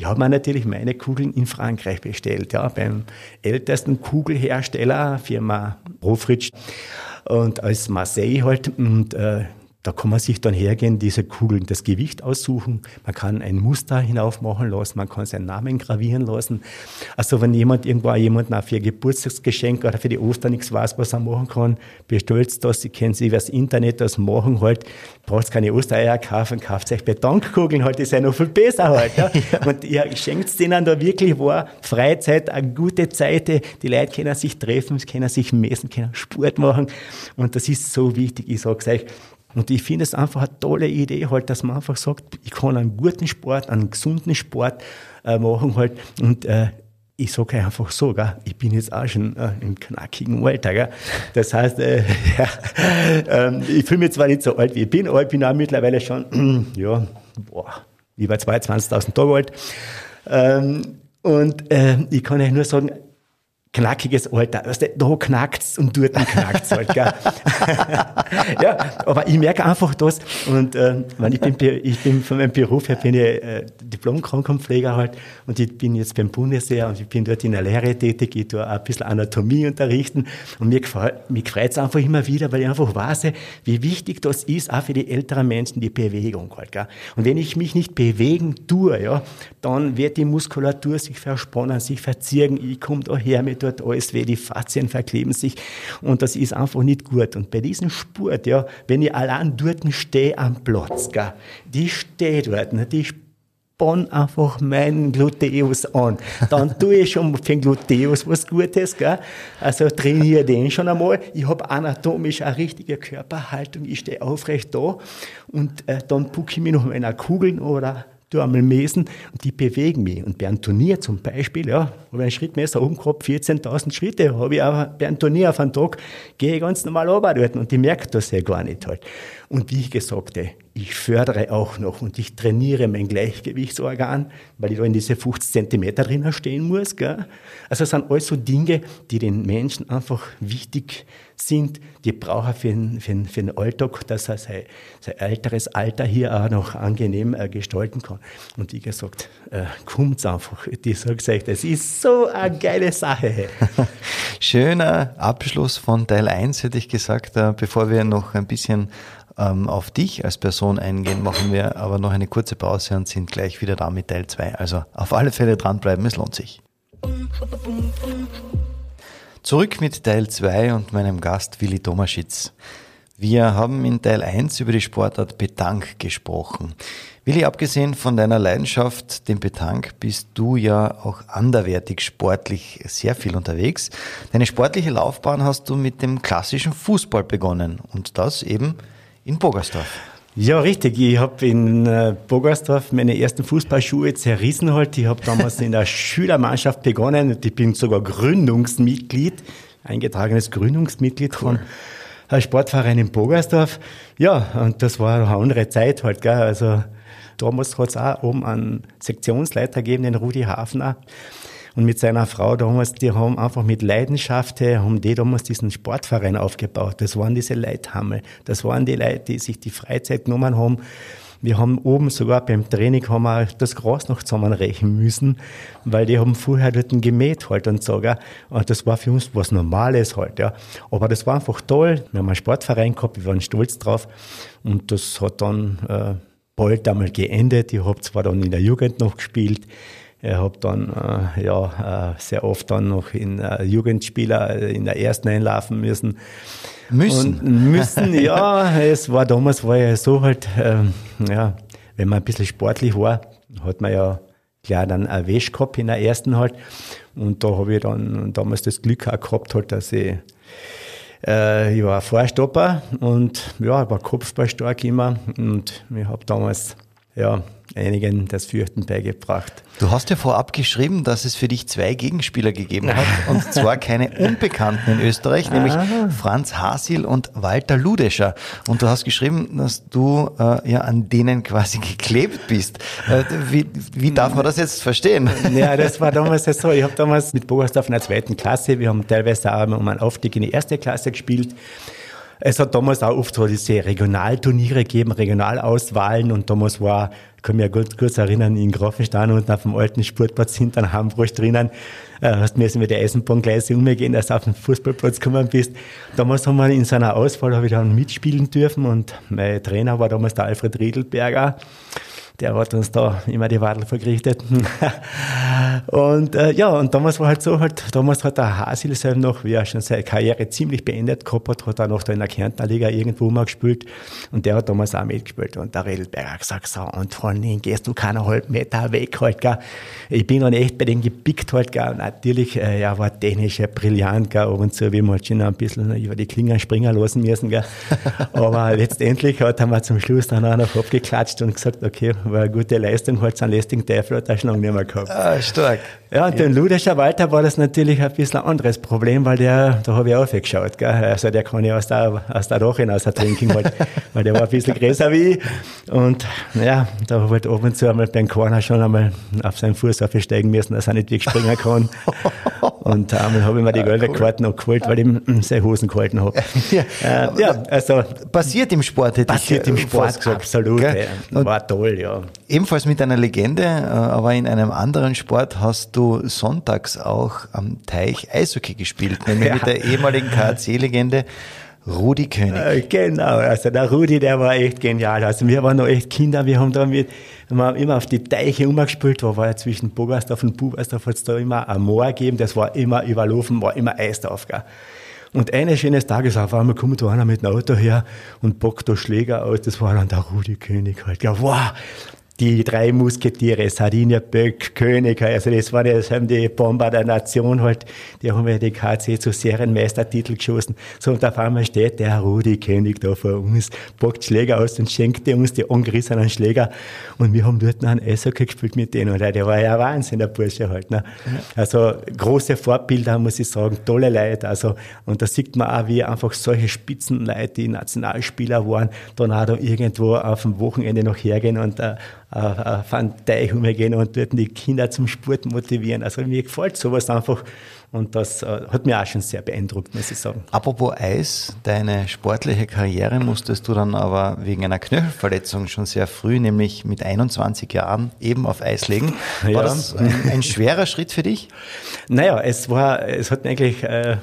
Ich habe mir natürlich meine Kugeln in Frankreich bestellt, ja, beim ältesten Kugelhersteller, Firma Profritsch und als Marseille halt. Und äh, da kann man sich dann hergehen, diese Kugeln, das Gewicht aussuchen. Man kann ein Muster hinaufmachen lassen, man kann seinen Namen gravieren lassen. Also wenn jemand irgendwo jemanden auch für ein Geburtstagsgeschenk oder für die Ostern nichts weiß, was er machen kann, bestellt das. Sie kennen sich über das Internet das machen halt. Braucht keine Ostereier kaufen, kauft euch Betonkugeln halt, ist ja noch viel besser halt. Ja. Und ihr schenkt denen da wirklich war Freizeit, eine gute Zeit. Die Leute können sich treffen, können sich messen, können Sport machen. Und das ist so wichtig. Ich sag's euch, und ich finde es einfach eine tolle Idee, halt, dass man einfach sagt, ich kann einen guten Sport, einen gesunden Sport äh, machen halt. Und äh, ich sage einfach so, gell, ich bin jetzt auch schon äh, im knackigen Alter. Gell. Das heißt, äh, ja, äh, ich fühle mich zwar nicht so alt, wie ich bin, aber ich bin auch mittlerweile schon, ja, boah, über 22.000 Tage alt. Ähm, und äh, ich kann euch nur sagen, knackiges Alter. Weißt du, da knackt's und dort knackt's halt, ja, aber ich merke einfach das und äh, ich bin, ich bin von meinem Beruf her bin ich äh, Diplom-Krankenpfleger halt und ich bin jetzt beim Bundesheer und ich bin dort in der Lehre tätig, ich tue auch ein bisschen Anatomie unterrichten und mir gefällt, mich freut's einfach immer wieder, weil ich einfach weiß, wie wichtig das ist, auch für die älteren Menschen, die Bewegung halt, gell? Und wenn ich mich nicht bewegen tue, ja, dann wird die Muskulatur sich verspannen, sich verziehen, ich komme daher mit tut alles weh, die Faszien verkleben sich und das ist einfach nicht gut. Und bei diesem Sport, ja, wenn ich allein dort stehe am Platz, gell, die stehe dort, ne, die spann einfach meinen Gluteus an. Dann tue ich schon für den Gluteus was Gutes, gell? Also trainiere den schon einmal. Ich habe anatomisch eine richtige Körperhaltung. Ich stehe aufrecht da und äh, dann pucke ich mich noch meiner Kugeln oder du einmal messen und die bewegen mich. Und bei Turnier zum Beispiel, ja, habe ich einen Schrittmesser oben gehabt, 14.000 Schritte, habe ich aber bei Turnier auf einen Tag, gehe ich ganz normal runter und die merkt das ja gar nicht halt. Und wie ich gesagt habe, ich fördere auch noch und ich trainiere mein Gleichgewichtsorgan, weil ich da in diese 50 Zentimeter drinnen stehen muss. Gell? Also das sind alles so Dinge, die den Menschen einfach wichtig sind, die braucht er für den, für, den, für den Alltag, dass er sein, sein älteres Alter hier auch noch angenehm äh, gestalten kann. Und wie gesagt, äh, kommt's einfach. Ich sag's euch, das ist so eine geile Sache. Schöner Abschluss von Teil 1, hätte ich gesagt. Äh, bevor wir noch ein bisschen ähm, auf dich als Person eingehen, machen wir aber noch eine kurze Pause und sind gleich wieder da mit Teil 2. Also auf alle Fälle dranbleiben, es lohnt sich. Zurück mit Teil 2 und meinem Gast Willi Tomaschitz. Wir haben in Teil 1 über die Sportart Petanque gesprochen. Willi, abgesehen von deiner Leidenschaft, dem Petanque, bist du ja auch anderwertig sportlich sehr viel unterwegs. Deine sportliche Laufbahn hast du mit dem klassischen Fußball begonnen und das eben in Bogersdorf. Ja, richtig. Ich habe in äh, Bogersdorf meine ersten Fußballschuhe zerrissen halt. Ich habe damals in der Schülermannschaft begonnen und ich bin sogar Gründungsmitglied, eingetragenes Gründungsmitglied cool. von einem Sportverein in Bogersdorf. Ja, und das war eine andere Zeit halt, gell. Also damals hat es auch oben einen Sektionsleiter gegeben, den Rudi Hafner und mit seiner Frau damals, die haben einfach mit Leidenschaft, haben die damals diesen Sportverein aufgebaut. Das waren diese Leithammel. Das waren die Leute, die sich die Freizeit genommen haben. Wir haben oben sogar beim Training haben wir das Gras noch zusammenrechnen müssen, weil die haben vorher dort gemäht halt und so, gell. Und das war für uns was Normales halt, ja. Aber das war einfach toll. Wir haben einen Sportverein gehabt, wir waren stolz drauf. Und das hat dann, äh, bald einmal geendet. Ich habe zwar dann in der Jugend noch gespielt, ich habe dann äh, ja, äh, sehr oft dann noch in äh, Jugendspieler äh, in der ersten einlaufen müssen. Müssen? Und müssen, ja. Es war damals, war ja so halt, ähm, ja, wenn man ein bisschen sportlich war, hat man ja klar dann ein Wäsch gehabt in der ersten halt. Und da habe ich dann damals das Glück auch gehabt, halt, dass ich, äh, ich war Vorstopper und ja, ich war Kopfballstark immer und ich habe damals ja, einigen das Fürchten beigebracht. Du hast ja vorab geschrieben, dass es für dich zwei Gegenspieler gegeben hat, und zwar keine Unbekannten in Österreich, nämlich ah. Franz Hasil und Walter Ludescher. Und du hast geschrieben, dass du äh, ja an denen quasi geklebt bist. Äh, wie, wie darf man das jetzt verstehen? Ja, das war damals so. Ich habe damals mit Bogersdorf in der zweiten Klasse, wir haben teilweise auch um einen Aufstieg in die erste Klasse gespielt. Es hat damals auch oft so diese Regionalturniere gegeben, Regionalauswahlen. Und damals war, ich kann mich gut, kurz erinnern, in Grafenstein unten auf dem alten Sportplatz hinter Hambruch drinnen, äh, hast mir mit der Eisenbahngleise umgehen, dass du auf den Fußballplatz gekommen bist. Damals haben wir in seiner Auswahl, habe ich dann mitspielen dürfen. Und mein Trainer war damals der Alfred Riedelberger der hat uns da immer die Wadel vergerichtet. und äh, ja, und damals war halt so, halt, damals hat der Hasil selber noch, wie er schon seine Karriere ziemlich beendet gehabt hat, hat er noch da in der Kärntner Liga irgendwo mal gespielt und der hat damals auch mitgespielt und der Redelberger hat gesagt, so, und von ihm gehst du keinen halben Meter weg halt, gell. Ich bin dann echt bei denen gepickt halt, gell. Natürlich, äh, er war technisch brillant, gell, ab und zu, wie man schon ein bisschen über die Klingen springen lassen müssen, gell. Aber letztendlich hat er mir zum Schluss dann auch noch abgeklatscht und gesagt, okay, war eine gute Leistung, hat seinen lästigen Teufel hat er schon lange nicht mehr gehabt. Ah, stark. Ja, und ja. den Ludescher Walter war das natürlich ein bisschen ein anderes Problem, weil der, da habe ich aufgeschaut, gell. Also der kann ja aus der, aus der Roche hinaus trinken halt, weil der war ein bisschen größer wie ich. Und, ja, da habe ich ab und zu einmal beim Corner schon einmal auf seinen Fuß aufsteigen müssen, dass er nicht wegspringen kann. und einmal habe ich mir die gelbe cool. Karten noch geholt, weil ich seine Hosen gehalten habe. ja, äh, ja, also. Passiert im Sport, hätte Passiert im Sport, absolut. Ja. War toll, ja. Ebenfalls mit einer Legende, äh, aber in einem anderen Sport hast du sonntags auch am Teich Eishockey gespielt, nämlich ja. mit der ehemaligen KAC-Legende Rudi König. Äh, genau, also der Rudi, der war echt genial. Also wir waren noch echt Kinder, wir haben da mit, wir haben immer auf die Teiche umgespielt, da war ja zwischen Bogersdorf und Bubersdorf hat es da immer ein Moor gegeben, das war immer überlaufen, war immer Eis drauf. Gell. Und eines schönes Tages auf einmal kommt da einer mit dem Auto her und bockt da Schläger aus, das war dann der Rudi König halt. Ja, wow, die drei Musketiere, Sardinia, Böck, König, also das waren ja, das haben die Bomber der Nation halt, die haben ja die KC zu Serienmeistertitel geschossen. So, und auf einmal steht der Rudi König da vor uns, packt Schläger aus und schenkt uns die angerissenen Schläger. Und wir haben dort noch ein Eishockey gespielt mit denen. Und der war ja Wahnsinn, der Bursche halt. Ne? Also große Vorbilder, muss ich sagen, tolle Leute. Also, und da sieht man auch, wie einfach solche Spitzenleute, die Nationalspieler waren, dann auch da irgendwo auf dem Wochenende noch hergehen und äh, äh, Van Teich umgehen und dort die Kinder zum Sport motivieren. Also mir gefällt sowas einfach und das äh, hat mich auch schon sehr beeindruckt, muss ich sagen. Apropos Eis, deine sportliche Karriere musstest du dann aber wegen einer Knöchelverletzung schon sehr früh, nämlich mit 21 Jahren, eben auf Eis legen. War ja. das ein, ein, schwerer Schritt für dich? Naja, es war, es hat eigentlich äh,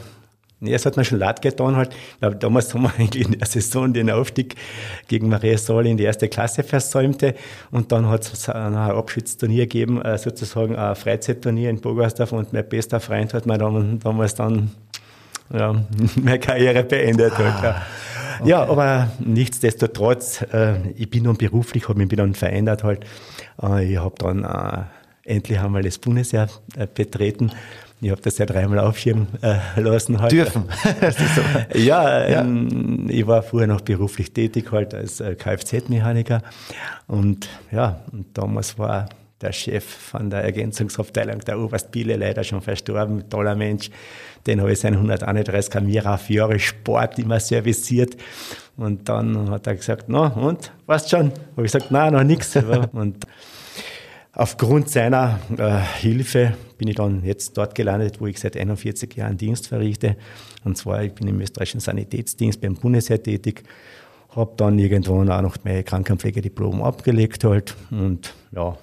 Nee, es hat mir schon leid getan halt. Damals haben wir eigentlich in der Saison den Aufstieg gegen Maria Saal in die erste Klasse versäumte. Und dann hat es ein Abschiedsturnier gegeben, äh, sozusagen ein Freizeitturnier in Bogersdorf. Und mein bester Freund hat mir dann, damals dann, ja, meine Karriere beendet halt, ja. Okay. Ja, aber nichtsdestotrotz, äh, ich bin dann beruflich, habe mich dann verändert halt. Äh, ich habe dann äh, endlich einmal das Bundesheer betreten ich habe das ja dreimal aufschieben äh, lassen. Halt. Dürfen. ja, ja. Ähm, ich war vorher noch beruflich tätig halt als äh, Kfz-Mechaniker. Und ja, und damals war der Chef von der Ergänzungsabteilung, der Oberst Biele, leider schon verstorben, toller Mensch. Den habe ich seinen 131 Mira auf Jahre Sport immer serviciert. Und dann hat er gesagt, na und, weißt schon? Habe ich gesagt, nein, noch nichts. und Aufgrund seiner äh, Hilfe bin ich dann jetzt dort gelandet, wo ich seit 41 Jahren Dienst verrichte. Und zwar, ich bin im österreichischen Sanitätsdienst beim Bundesheer tätig, habe dann irgendwann auch noch mein Krankenpflegediplom abgelegt halt. Und ja,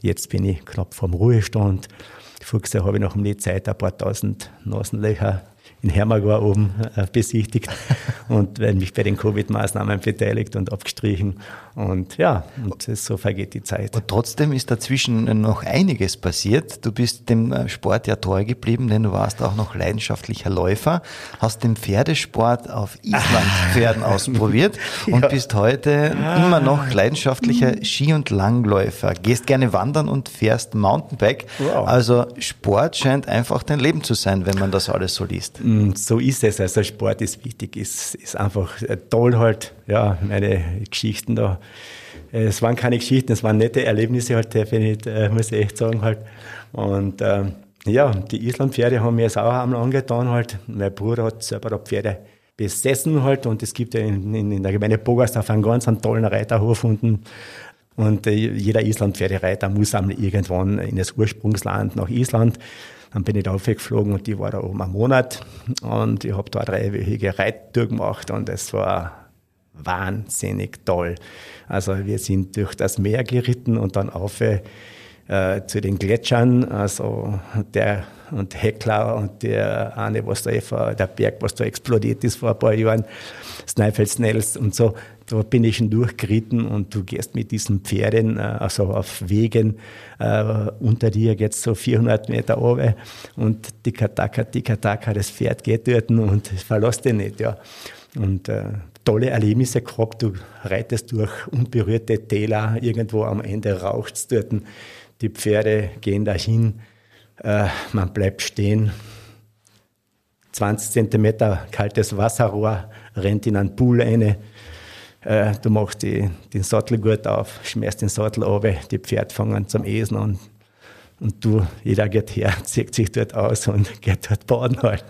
jetzt bin ich knapp vorm Ruhestand. Voriges Jahr habe ich nach dem Zeit ein paar tausend Nasenlöcher in Hermagor oben äh, besichtigt und mich bei den Covid-Maßnahmen beteiligt und abgestrichen. Und ja, und so vergeht die Zeit. Und trotzdem ist dazwischen noch einiges passiert. Du bist dem äh, Sport ja treu geblieben, denn du warst auch noch leidenschaftlicher Läufer, hast den Pferdesport auf Islandpferden ausprobiert und ja. bist heute ah. immer noch leidenschaftlicher Ski- und Langläufer. Gehst gerne wandern und fährst Mountainbike. Wow. Also Sport scheint einfach dein Leben zu sein, wenn man das alles so liest. Mm, so ist es. Also Sport ist wichtig, ist, ist einfach äh, toll halt. Ja, meine Geschichten da es waren keine Geschichten, es waren nette Erlebnisse halt, definitiv, äh, muss ich echt sagen halt. Und äh, ja, die Islandpferde haben mir es auch einmal angetan halt. Mein Bruder hat selber da Pferde besessen halt und es gibt ja in, in, in der Gemeinde Bogersdorf einen ganz einen tollen Reiterhof unten. Und äh, jeder Islandpferdereiter muss einmal irgendwann in das Ursprungsland nach Island. Dann bin ich da aufgeflogen und die war da oben einen Monat und ich habe da dreiwöchige Reittour gemacht und es war wahnsinnig toll. Also wir sind durch das Meer geritten und dann auf äh, zu den Gletschern, also der und Heckler und der eine, was da vor, der Berg, was da explodiert ist vor ein paar Jahren, Snæfellsnels und so, da bin ich schon durchgeritten und du gehst mit diesen Pferden, äh, also auf Wegen, äh, unter dir geht's so 400 Meter runter und Tikataka, Tikataka, das Pferd geht dort und verlässt dich nicht, ja. Und äh, tolle Erlebnisse gehabt. Du reitest durch unberührte Täler, irgendwo am Ende raucht es dort. Die Pferde gehen dahin, äh, man bleibt stehen. 20 Zentimeter kaltes Wasserrohr rennt in einen Pool rein. Äh, du machst die, den Sattelgurt auf, schmierst den Sattel runter, die Pferde fangen zum Esen an und du, jeder geht her, zieht sich dort aus und geht dort baden halt.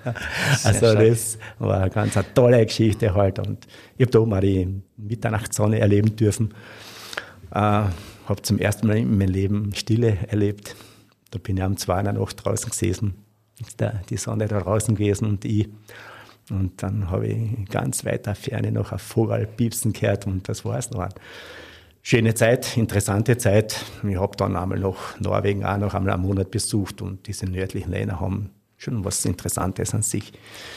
Also schön. das war eine ganz eine tolle Geschichte halt. Und ich habe da oben auch die Mitternachtssonne erleben dürfen. Äh, habe zum ersten Mal in meinem Leben Stille erlebt. Da bin ich am 2 in der Nacht draußen gesessen. Die Sonne da draußen gewesen und ich. Und dann habe ich ganz weiter Ferne noch ein Vogel piepsen gehört und das war es noch schöne Zeit, interessante Zeit. Ich habe dann einmal noch Norwegen auch noch einmal einen Monat besucht und diese nördlichen Länder haben schon was Interessantes an sich.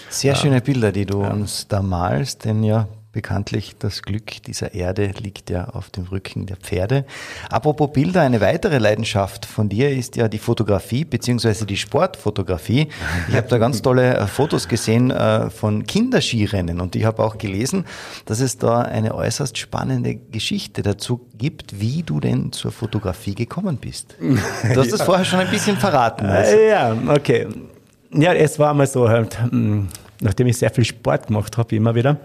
Sehr schöne Bilder, die du ja. uns da malst, denn ja, Bekanntlich das Glück dieser Erde liegt ja auf dem Rücken der Pferde. Apropos Bilder, eine weitere Leidenschaft von dir ist ja die Fotografie beziehungsweise die Sportfotografie. Ich habe da ganz tolle äh, Fotos gesehen äh, von Kinderskirennen und ich habe auch gelesen, dass es da eine äußerst spannende Geschichte dazu gibt, wie du denn zur Fotografie gekommen bist. Du hast ja. das vorher schon ein bisschen verraten. Also. Ja, okay. Ja, es war einmal so halt, hm, nachdem ich sehr viel Sport gemacht habe, immer wieder,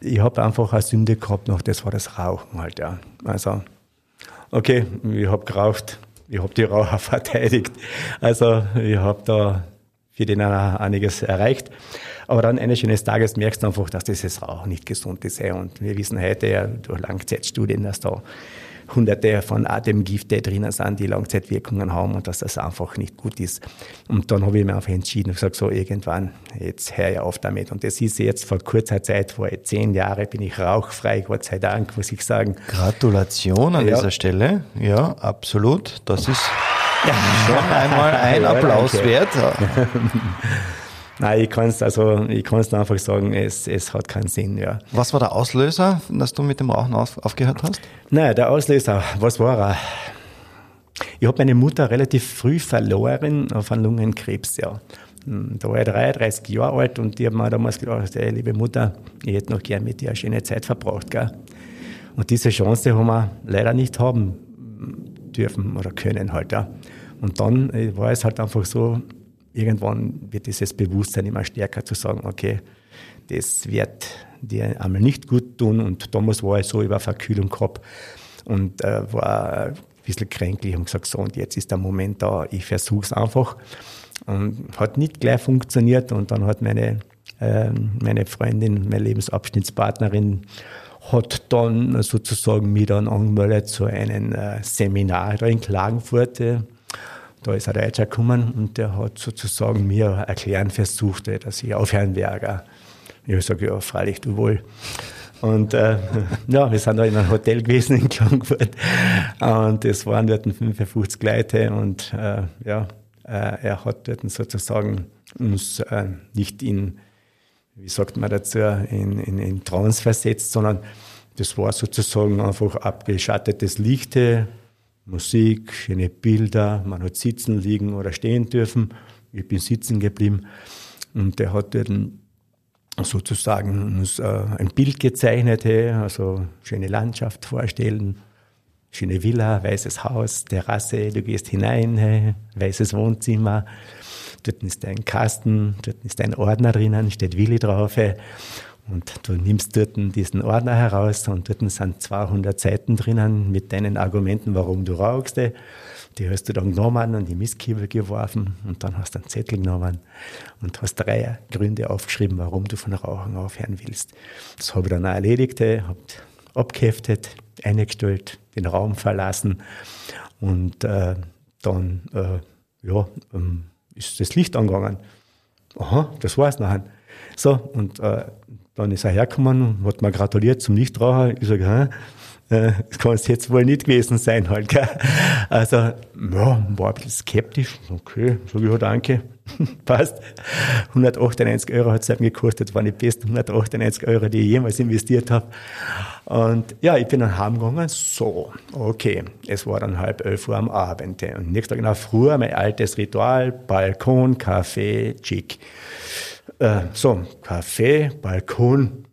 ich habe einfach eine Sünde gehabt noch, das war das Rauchen halt, ja. Also, okay, ich habe geraucht, ich habe die Raucher verteidigt. Also, ich habe da für den einiges erreicht. Aber dann eines schönen Tages merkst du einfach, dass dieses Rauchen nicht gesund ist. Und wir wissen heute ja durch Langzeitstudien, dass da hunderte von Atemgifte drinnen sind, die Langzeitwirkungen haben und dass das einfach nicht gut ist. Und dann habe ich mir einfach entschieden und gesagt, so irgendwann, jetzt höre ich auf damit. Und das ist jetzt vor kurzer Zeit, vor zehn Jahren bin ich rauchfrei, Gott sei Dank, muss ich sagen. Gratulation an ja. dieser Stelle. Ja, absolut. Das ist schon einmal ein Applaus wert. Nein, ich kann es also, ich kann es einfach sagen, es, es hat keinen Sinn, ja. Was war der Auslöser, dass du mit dem Rauchen auf, aufgehört hast? Nein, der Auslöser, was war er? Ich habe meine Mutter relativ früh verloren auf einen Lungenkrebs, ja. Hm, da war ich 33 Jahre alt und ich habe mir damals gedacht, ey, liebe Mutter, ich hätte noch gern mit dir eine schöne Zeit verbracht, gell. Und diese Chance haben wir leider nicht haben dürfen oder können halt, ja. Und dann äh, war es halt einfach so, irgendwann wird dieses Bewusstsein immer stärker zu sagen, okay, das wird dir einmal nicht gut tun. Und damals war ich so über Verkühlung gehabt und äh, war ein bisschen kränklich und gesagt, so, und jetzt ist der Moment da, ich versuche es einfach. Und hat nicht gleich funktioniert und dann hat meine, äh, meine Freundin, meine Lebensabschnittspartnerin, hat dann sozusagen mich dann angemeldet zu einem äh, Seminar da in Klagenfurt. Da ist ein Deutscher gekommen und der hat sozusagen mir erklären versucht, dass ich aufhören werde. Ich sage, ja, freilich, du wohl. Und äh, ja, wir sind da in einem Hotel gewesen in Klagenfurt und es waren dort 55 Leute und äh, ja, äh, er hat dort sozusagen uns äh, nicht in, wie sagt man dazu, in, in, in Trance versetzt, sondern das war sozusagen einfach abgeschattetes Lichte, Musik, schöne Bilder, man hat sitzen, liegen oder stehen dürfen. Ich bin sitzen geblieben. Und der hat dann sozusagen uns äh, ein Bild gezeichnet, also schöne Landschaft vorstellen, schöne Villa, weißes Haus, Terrasse, du gehst hinein, weißes Wohnzimmer, dort ist ein Kasten, dort ist ein Ordner drinnen, steht Willi drauf und du nimmst dort diesen Ordner heraus und dort sind 200 Seiten drinnen mit deinen Argumenten, warum du rauchst. Die hast du dann genommen und die Mistkibel geworfen und dann hast du einen Zettel genommen und hast drei Gründe aufgeschrieben, warum du von Rauchen aufhören willst. Das habe ich dann auch erledigt, habe abgeheftet, eingestellt, den Raum verlassen und äh, dann äh, ja, ähm, ist das Licht angegangen. Aha, das war's nachher. So, und äh, dann ist er hergekommen und hat mir gratuliert zum Nichtraucher. Ich sage, hä? Äh, das kann es jetzt wohl nicht gewesen sein halt. Gell? Also, ja, war ein bisschen skeptisch. Okay, sage ich, ja, danke. Passt. 198 Euro hat es eben gekostet. Das waren die besten 198 Euro, die ich jemals investiert habe. Und ja, ich bin dann heimgegangen. So, okay. Es war dann halb elf Uhr am Abend. Und nächsten Tag in der Früh mein altes Ritual, Balkon, Kaffee, Chick. Äh, so, Kaffee, Balkon,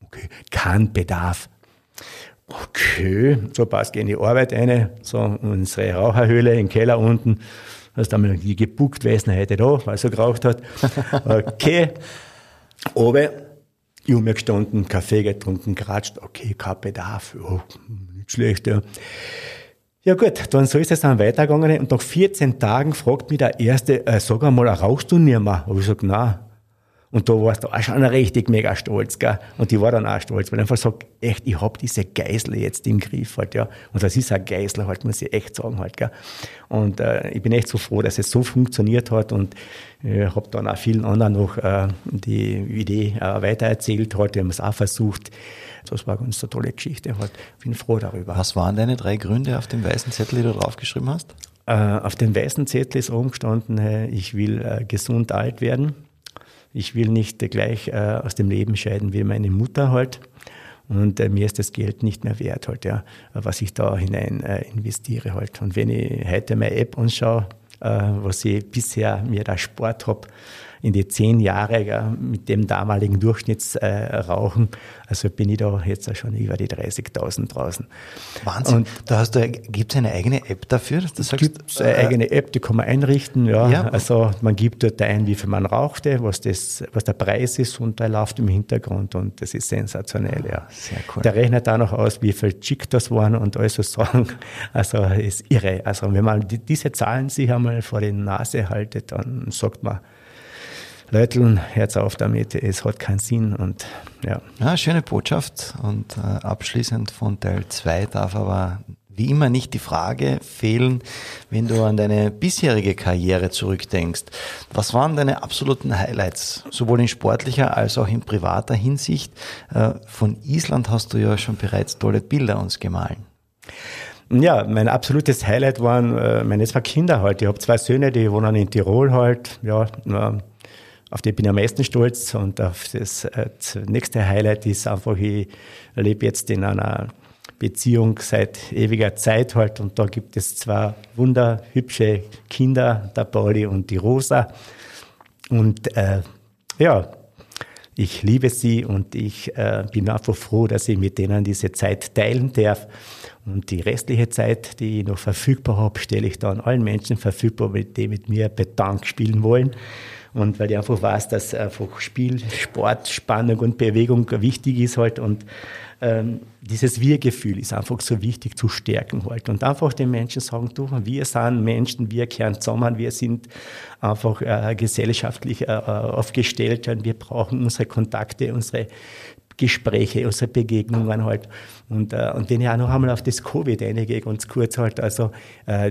okay, kein Bedarf. Okay, so passt in die Arbeit eine, so unsere Raucherhöhle im Keller unten. Hast einmal gebuckt, ist denn heute da, weil es so geraucht hat. Okay, oben, ich habe mir gestanden, Kaffee getrunken, geratscht, okay, kein Bedarf, ja, nicht schlecht, ja. Ja gut, dann so ist es dann weitergegangen und nach 14 Tagen fragt mich der Erste, äh, sag einmal, rauchst du nicht mehr? Und ich sag, nein. Und da warst du auch schon richtig mega stolz, gell? Und die war dann auch stolz, weil ich einfach sagt, echt, ich hab diese Geisel jetzt im Griff halt, ja. Und das ist ein Geisel halt, muss ich echt sagen halt, gell? Und äh, ich bin echt so froh, dass es so funktioniert hat und äh, habe dann auch vielen anderen noch äh, die Idee äh, weitererzählt halt, die haben es auch versucht. Das war ganz eine tolle Geschichte halt. Bin froh darüber. Was waren deine drei Gründe auf dem weißen Zettel, die du draufgeschrieben hast? Äh, auf dem weißen Zettel ist oben gestanden, ich will äh, gesund alt werden ich will nicht gleich äh, aus dem Leben scheiden wie meine Mutter halt. Und äh, mir ist das Geld nicht mehr wert halt, ja, was ich da hinein äh, investiere halt. Und wenn ich heute meine App anschaue, was ich bisher mir da Sport habe, in die zehn Jahre ja, mit dem damaligen Durchschnittsrauchen. Also bin ich da jetzt schon über die 30.000 draußen. Wahnsinn. Und da hast du, gibt es eine eigene App dafür? Es gibt eine äh, eigene App, die kann man einrichten. Ja. ja. Also man gibt dort ein, wie viel man rauchte, was, das, was der Preis ist und der läuft im Hintergrund und das ist sensationell. Ja. Sehr cool. Der rechnet da noch aus, wie viel Chick das waren und alles so sagen. Also ist irre. Also wenn man die, diese Zahlen sich einmal vor die Nase haltet, dann sagt man, Leute, Herz auf damit, es hat keinen Sinn und ja. Ja, schöne Botschaft und äh, abschließend von Teil 2 darf aber wie immer nicht die Frage fehlen, wenn du an deine bisherige Karriere zurückdenkst. Was waren deine absoluten Highlights, sowohl in sportlicher als auch in privater Hinsicht? Äh, von Island hast du ja schon bereits tolle Bilder uns gemahlen. Ja, mein absolutes Highlight waren äh, meine zwei Kinder halt. Ich habe zwei Söhne, die wohnen in Tirol halt. Ja, auf die bin ich am meisten stolz. Und auf das, äh, das nächste Highlight ist einfach, ich lebe jetzt in einer Beziehung seit ewiger Zeit halt und da gibt es zwei wunderhübsche Kinder, der Pauli und die Rosa. Und äh, ja, ich liebe sie und ich äh, bin einfach froh, dass ich mit denen diese Zeit teilen darf. Und die restliche Zeit, die ich noch verfügbar habe, stelle ich dann allen Menschen verfügbar, die mit mir Bedank spielen wollen. Und weil ich einfach weiß, dass einfach Spiel, Sport, Spannung und Bewegung wichtig ist halt und ähm, dieses Wir-Gefühl ist einfach so wichtig zu stärken halt und einfach den Menschen sagen, du, wir sind Menschen, wir kehren zusammen, wir sind einfach äh, gesellschaftlich äh, aufgestellt und wir brauchen unsere Kontakte, unsere Gespräche, unsere Begegnungen halt. Und, äh, und wenn ich auch noch einmal auf das Covid eingehe, ganz kurz halt, also äh,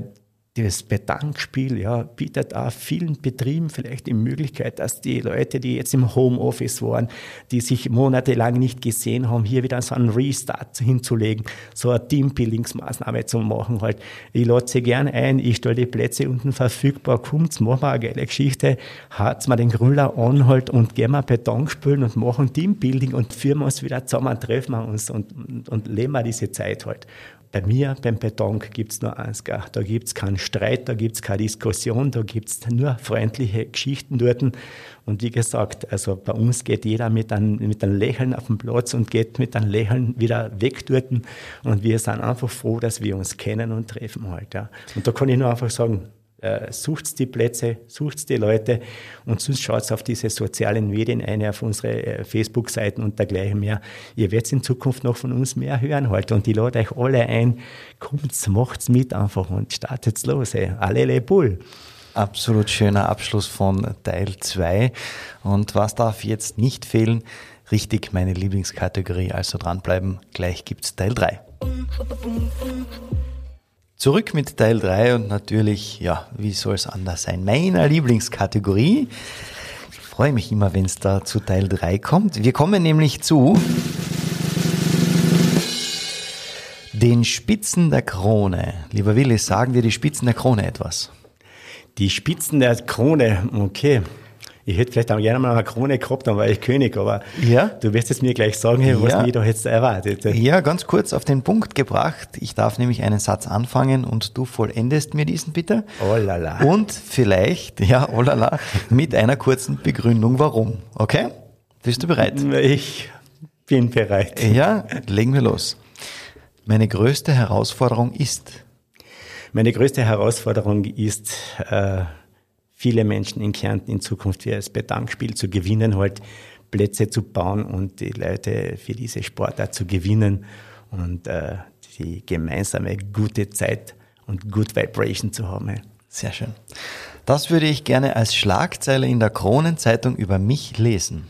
das Bedankspiel ja, bietet auch vielen Betrieben vielleicht die Möglichkeit, dass die Leute, die jetzt im Homeoffice waren, die sich monatelang nicht gesehen haben, hier wieder so einen Restart hinzulegen, so eine Teambuildingsmaßnahme zu machen. Halt. Ich lade sie gern ein, ich stelle die Plätze unten verfügbar, kommt's, machen wir eine geile Geschichte, hat's mal den Grüller an halt und gehen wir Beton und machen Teambuilding und führen uns wieder zusammen, treffen wir uns und, und, und leben wir diese Zeit halt bei mir beim Beton gibt es nur eins, da gibt es keinen Streit, da gibt es keine Diskussion, da gibt es nur freundliche Geschichten dort. Und wie gesagt, also bei uns geht jeder mit einem, mit einem Lächeln auf den Platz und geht mit einem Lächeln wieder weg dort. Und wir sind einfach froh, dass wir uns kennen und treffen halt. Ja. Und da kann ich nur einfach sagen, äh, sucht die Plätze, sucht die Leute und sonst schaut auf diese sozialen Medien ein, auf unsere äh, Facebook-Seiten und dergleichen mehr. Ihr werdet in Zukunft noch von uns mehr hören heute und ich lade euch alle ein, kommt, macht's mit einfach und startet's los. Ey. Allele Bull. Absolut schöner Abschluss von Teil 2. Und was darf jetzt nicht fehlen? Richtig, meine Lieblingskategorie, also dranbleiben. Gleich gibt's Teil 3. Zurück mit Teil 3 und natürlich, ja, wie soll es anders sein? Meiner Lieblingskategorie. Ich freue mich immer, wenn es da zu Teil 3 kommt. Wir kommen nämlich zu den Spitzen der Krone. Lieber Willi, sagen wir die Spitzen der Krone etwas? Die Spitzen der Krone, okay ich hätte vielleicht auch gerne mal eine Krone gehabt, dann war ich König, aber ja? du wirst es mir gleich sagen, ja. was mich da jetzt erwartet. Ja, ganz kurz auf den Punkt gebracht. Ich darf nämlich einen Satz anfangen und du vollendest mir diesen bitte. Oh la la. Und vielleicht, ja, oh la la, mit einer kurzen Begründung, warum. Okay? Bist du bereit? Ich bin bereit. Ja, legen wir los. Meine größte Herausforderung ist? Meine größte Herausforderung ist, äh, viele Menschen in Kärnten in Zukunft für das Bedankspiel zu gewinnen, halt Plätze zu bauen und die Leute für diese Sportart zu gewinnen und äh, die gemeinsame gute Zeit und Good Vibration zu haben. Sehr schön. Das würde ich gerne als Schlagzeile in der Kronenzeitung über mich lesen.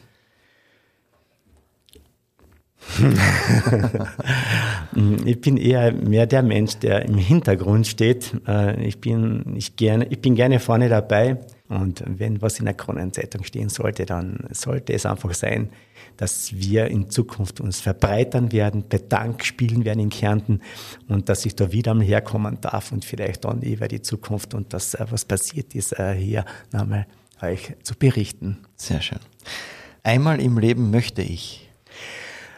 ich bin eher mehr der Mensch, der im Hintergrund steht. Äh, ich bin, ich gerne, ich bin gerne vorne dabei. Und wenn was in der Kronenzeitung stehen sollte, dann sollte es einfach sein, dass wir in Zukunft uns verbreitern werden, Bedank spielen werden in Kärnten und dass ich da wieder mal herkommen darf und vielleicht dann über die Zukunft und das, äh, was passiert ist, äh, hier nochmal euch zu berichten. Sehr schön. Einmal im Leben möchte ich.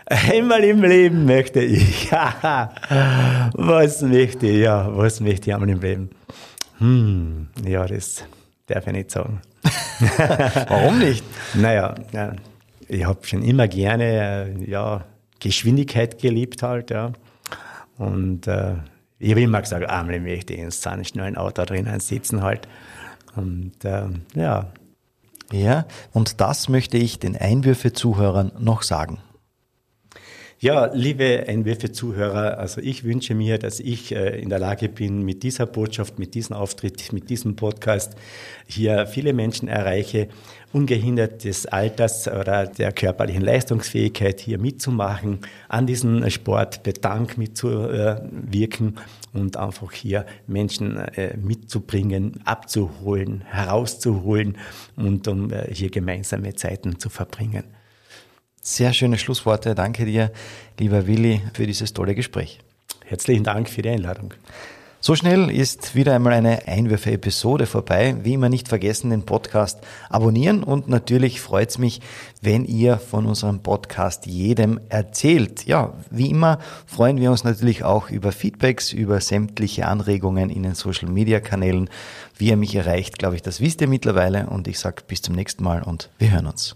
Einmal im Leben möchte ich. was möchte ich? Ja, was möchte ich einmal im Leben? Hm, ja, das darf ich nicht sagen. Warum nicht? Naja, ich habe schon immer gerne ja, Geschwindigkeit geliebt halt, ja. Und äh, ich habe immer gesagt, einmal möchte ich in so schnellen Auto drinnen sitzen halt. Und äh, ja. Ja, und das möchte ich den Einwürfe-Zuhörern noch sagen. Ja, liebe Einwürfe-Zuhörer, also ich wünsche mir, dass ich äh, in der Lage bin, mit dieser Botschaft, mit diesem Auftritt, mit diesem Podcast hier viele Menschen erreiche, ungehindert des Alters oder der körperlichen Leistungsfähigkeit hier mitzumachen, an diesem Sportbedank mitzuwirken und einfach hier Menschen äh, mitzubringen, abzuholen, herauszuholen und um äh, hier gemeinsame Zeiten zu verbringen. Sehr schöne Schlussworte. Danke dir, lieber Willi, für dieses tolle Gespräch. Herzlichen Dank für die Einladung. So schnell ist wieder einmal eine Einwürfe-Episode vorbei. Wie immer nicht vergessen, den Podcast abonnieren und natürlich freut es mich, wenn ihr von unserem Podcast jedem erzählt. Ja, wie immer freuen wir uns natürlich auch über Feedbacks, über sämtliche Anregungen in den Social-Media-Kanälen. Wie ihr mich erreicht, glaube ich, das wisst ihr mittlerweile und ich sage bis zum nächsten Mal und wir hören uns.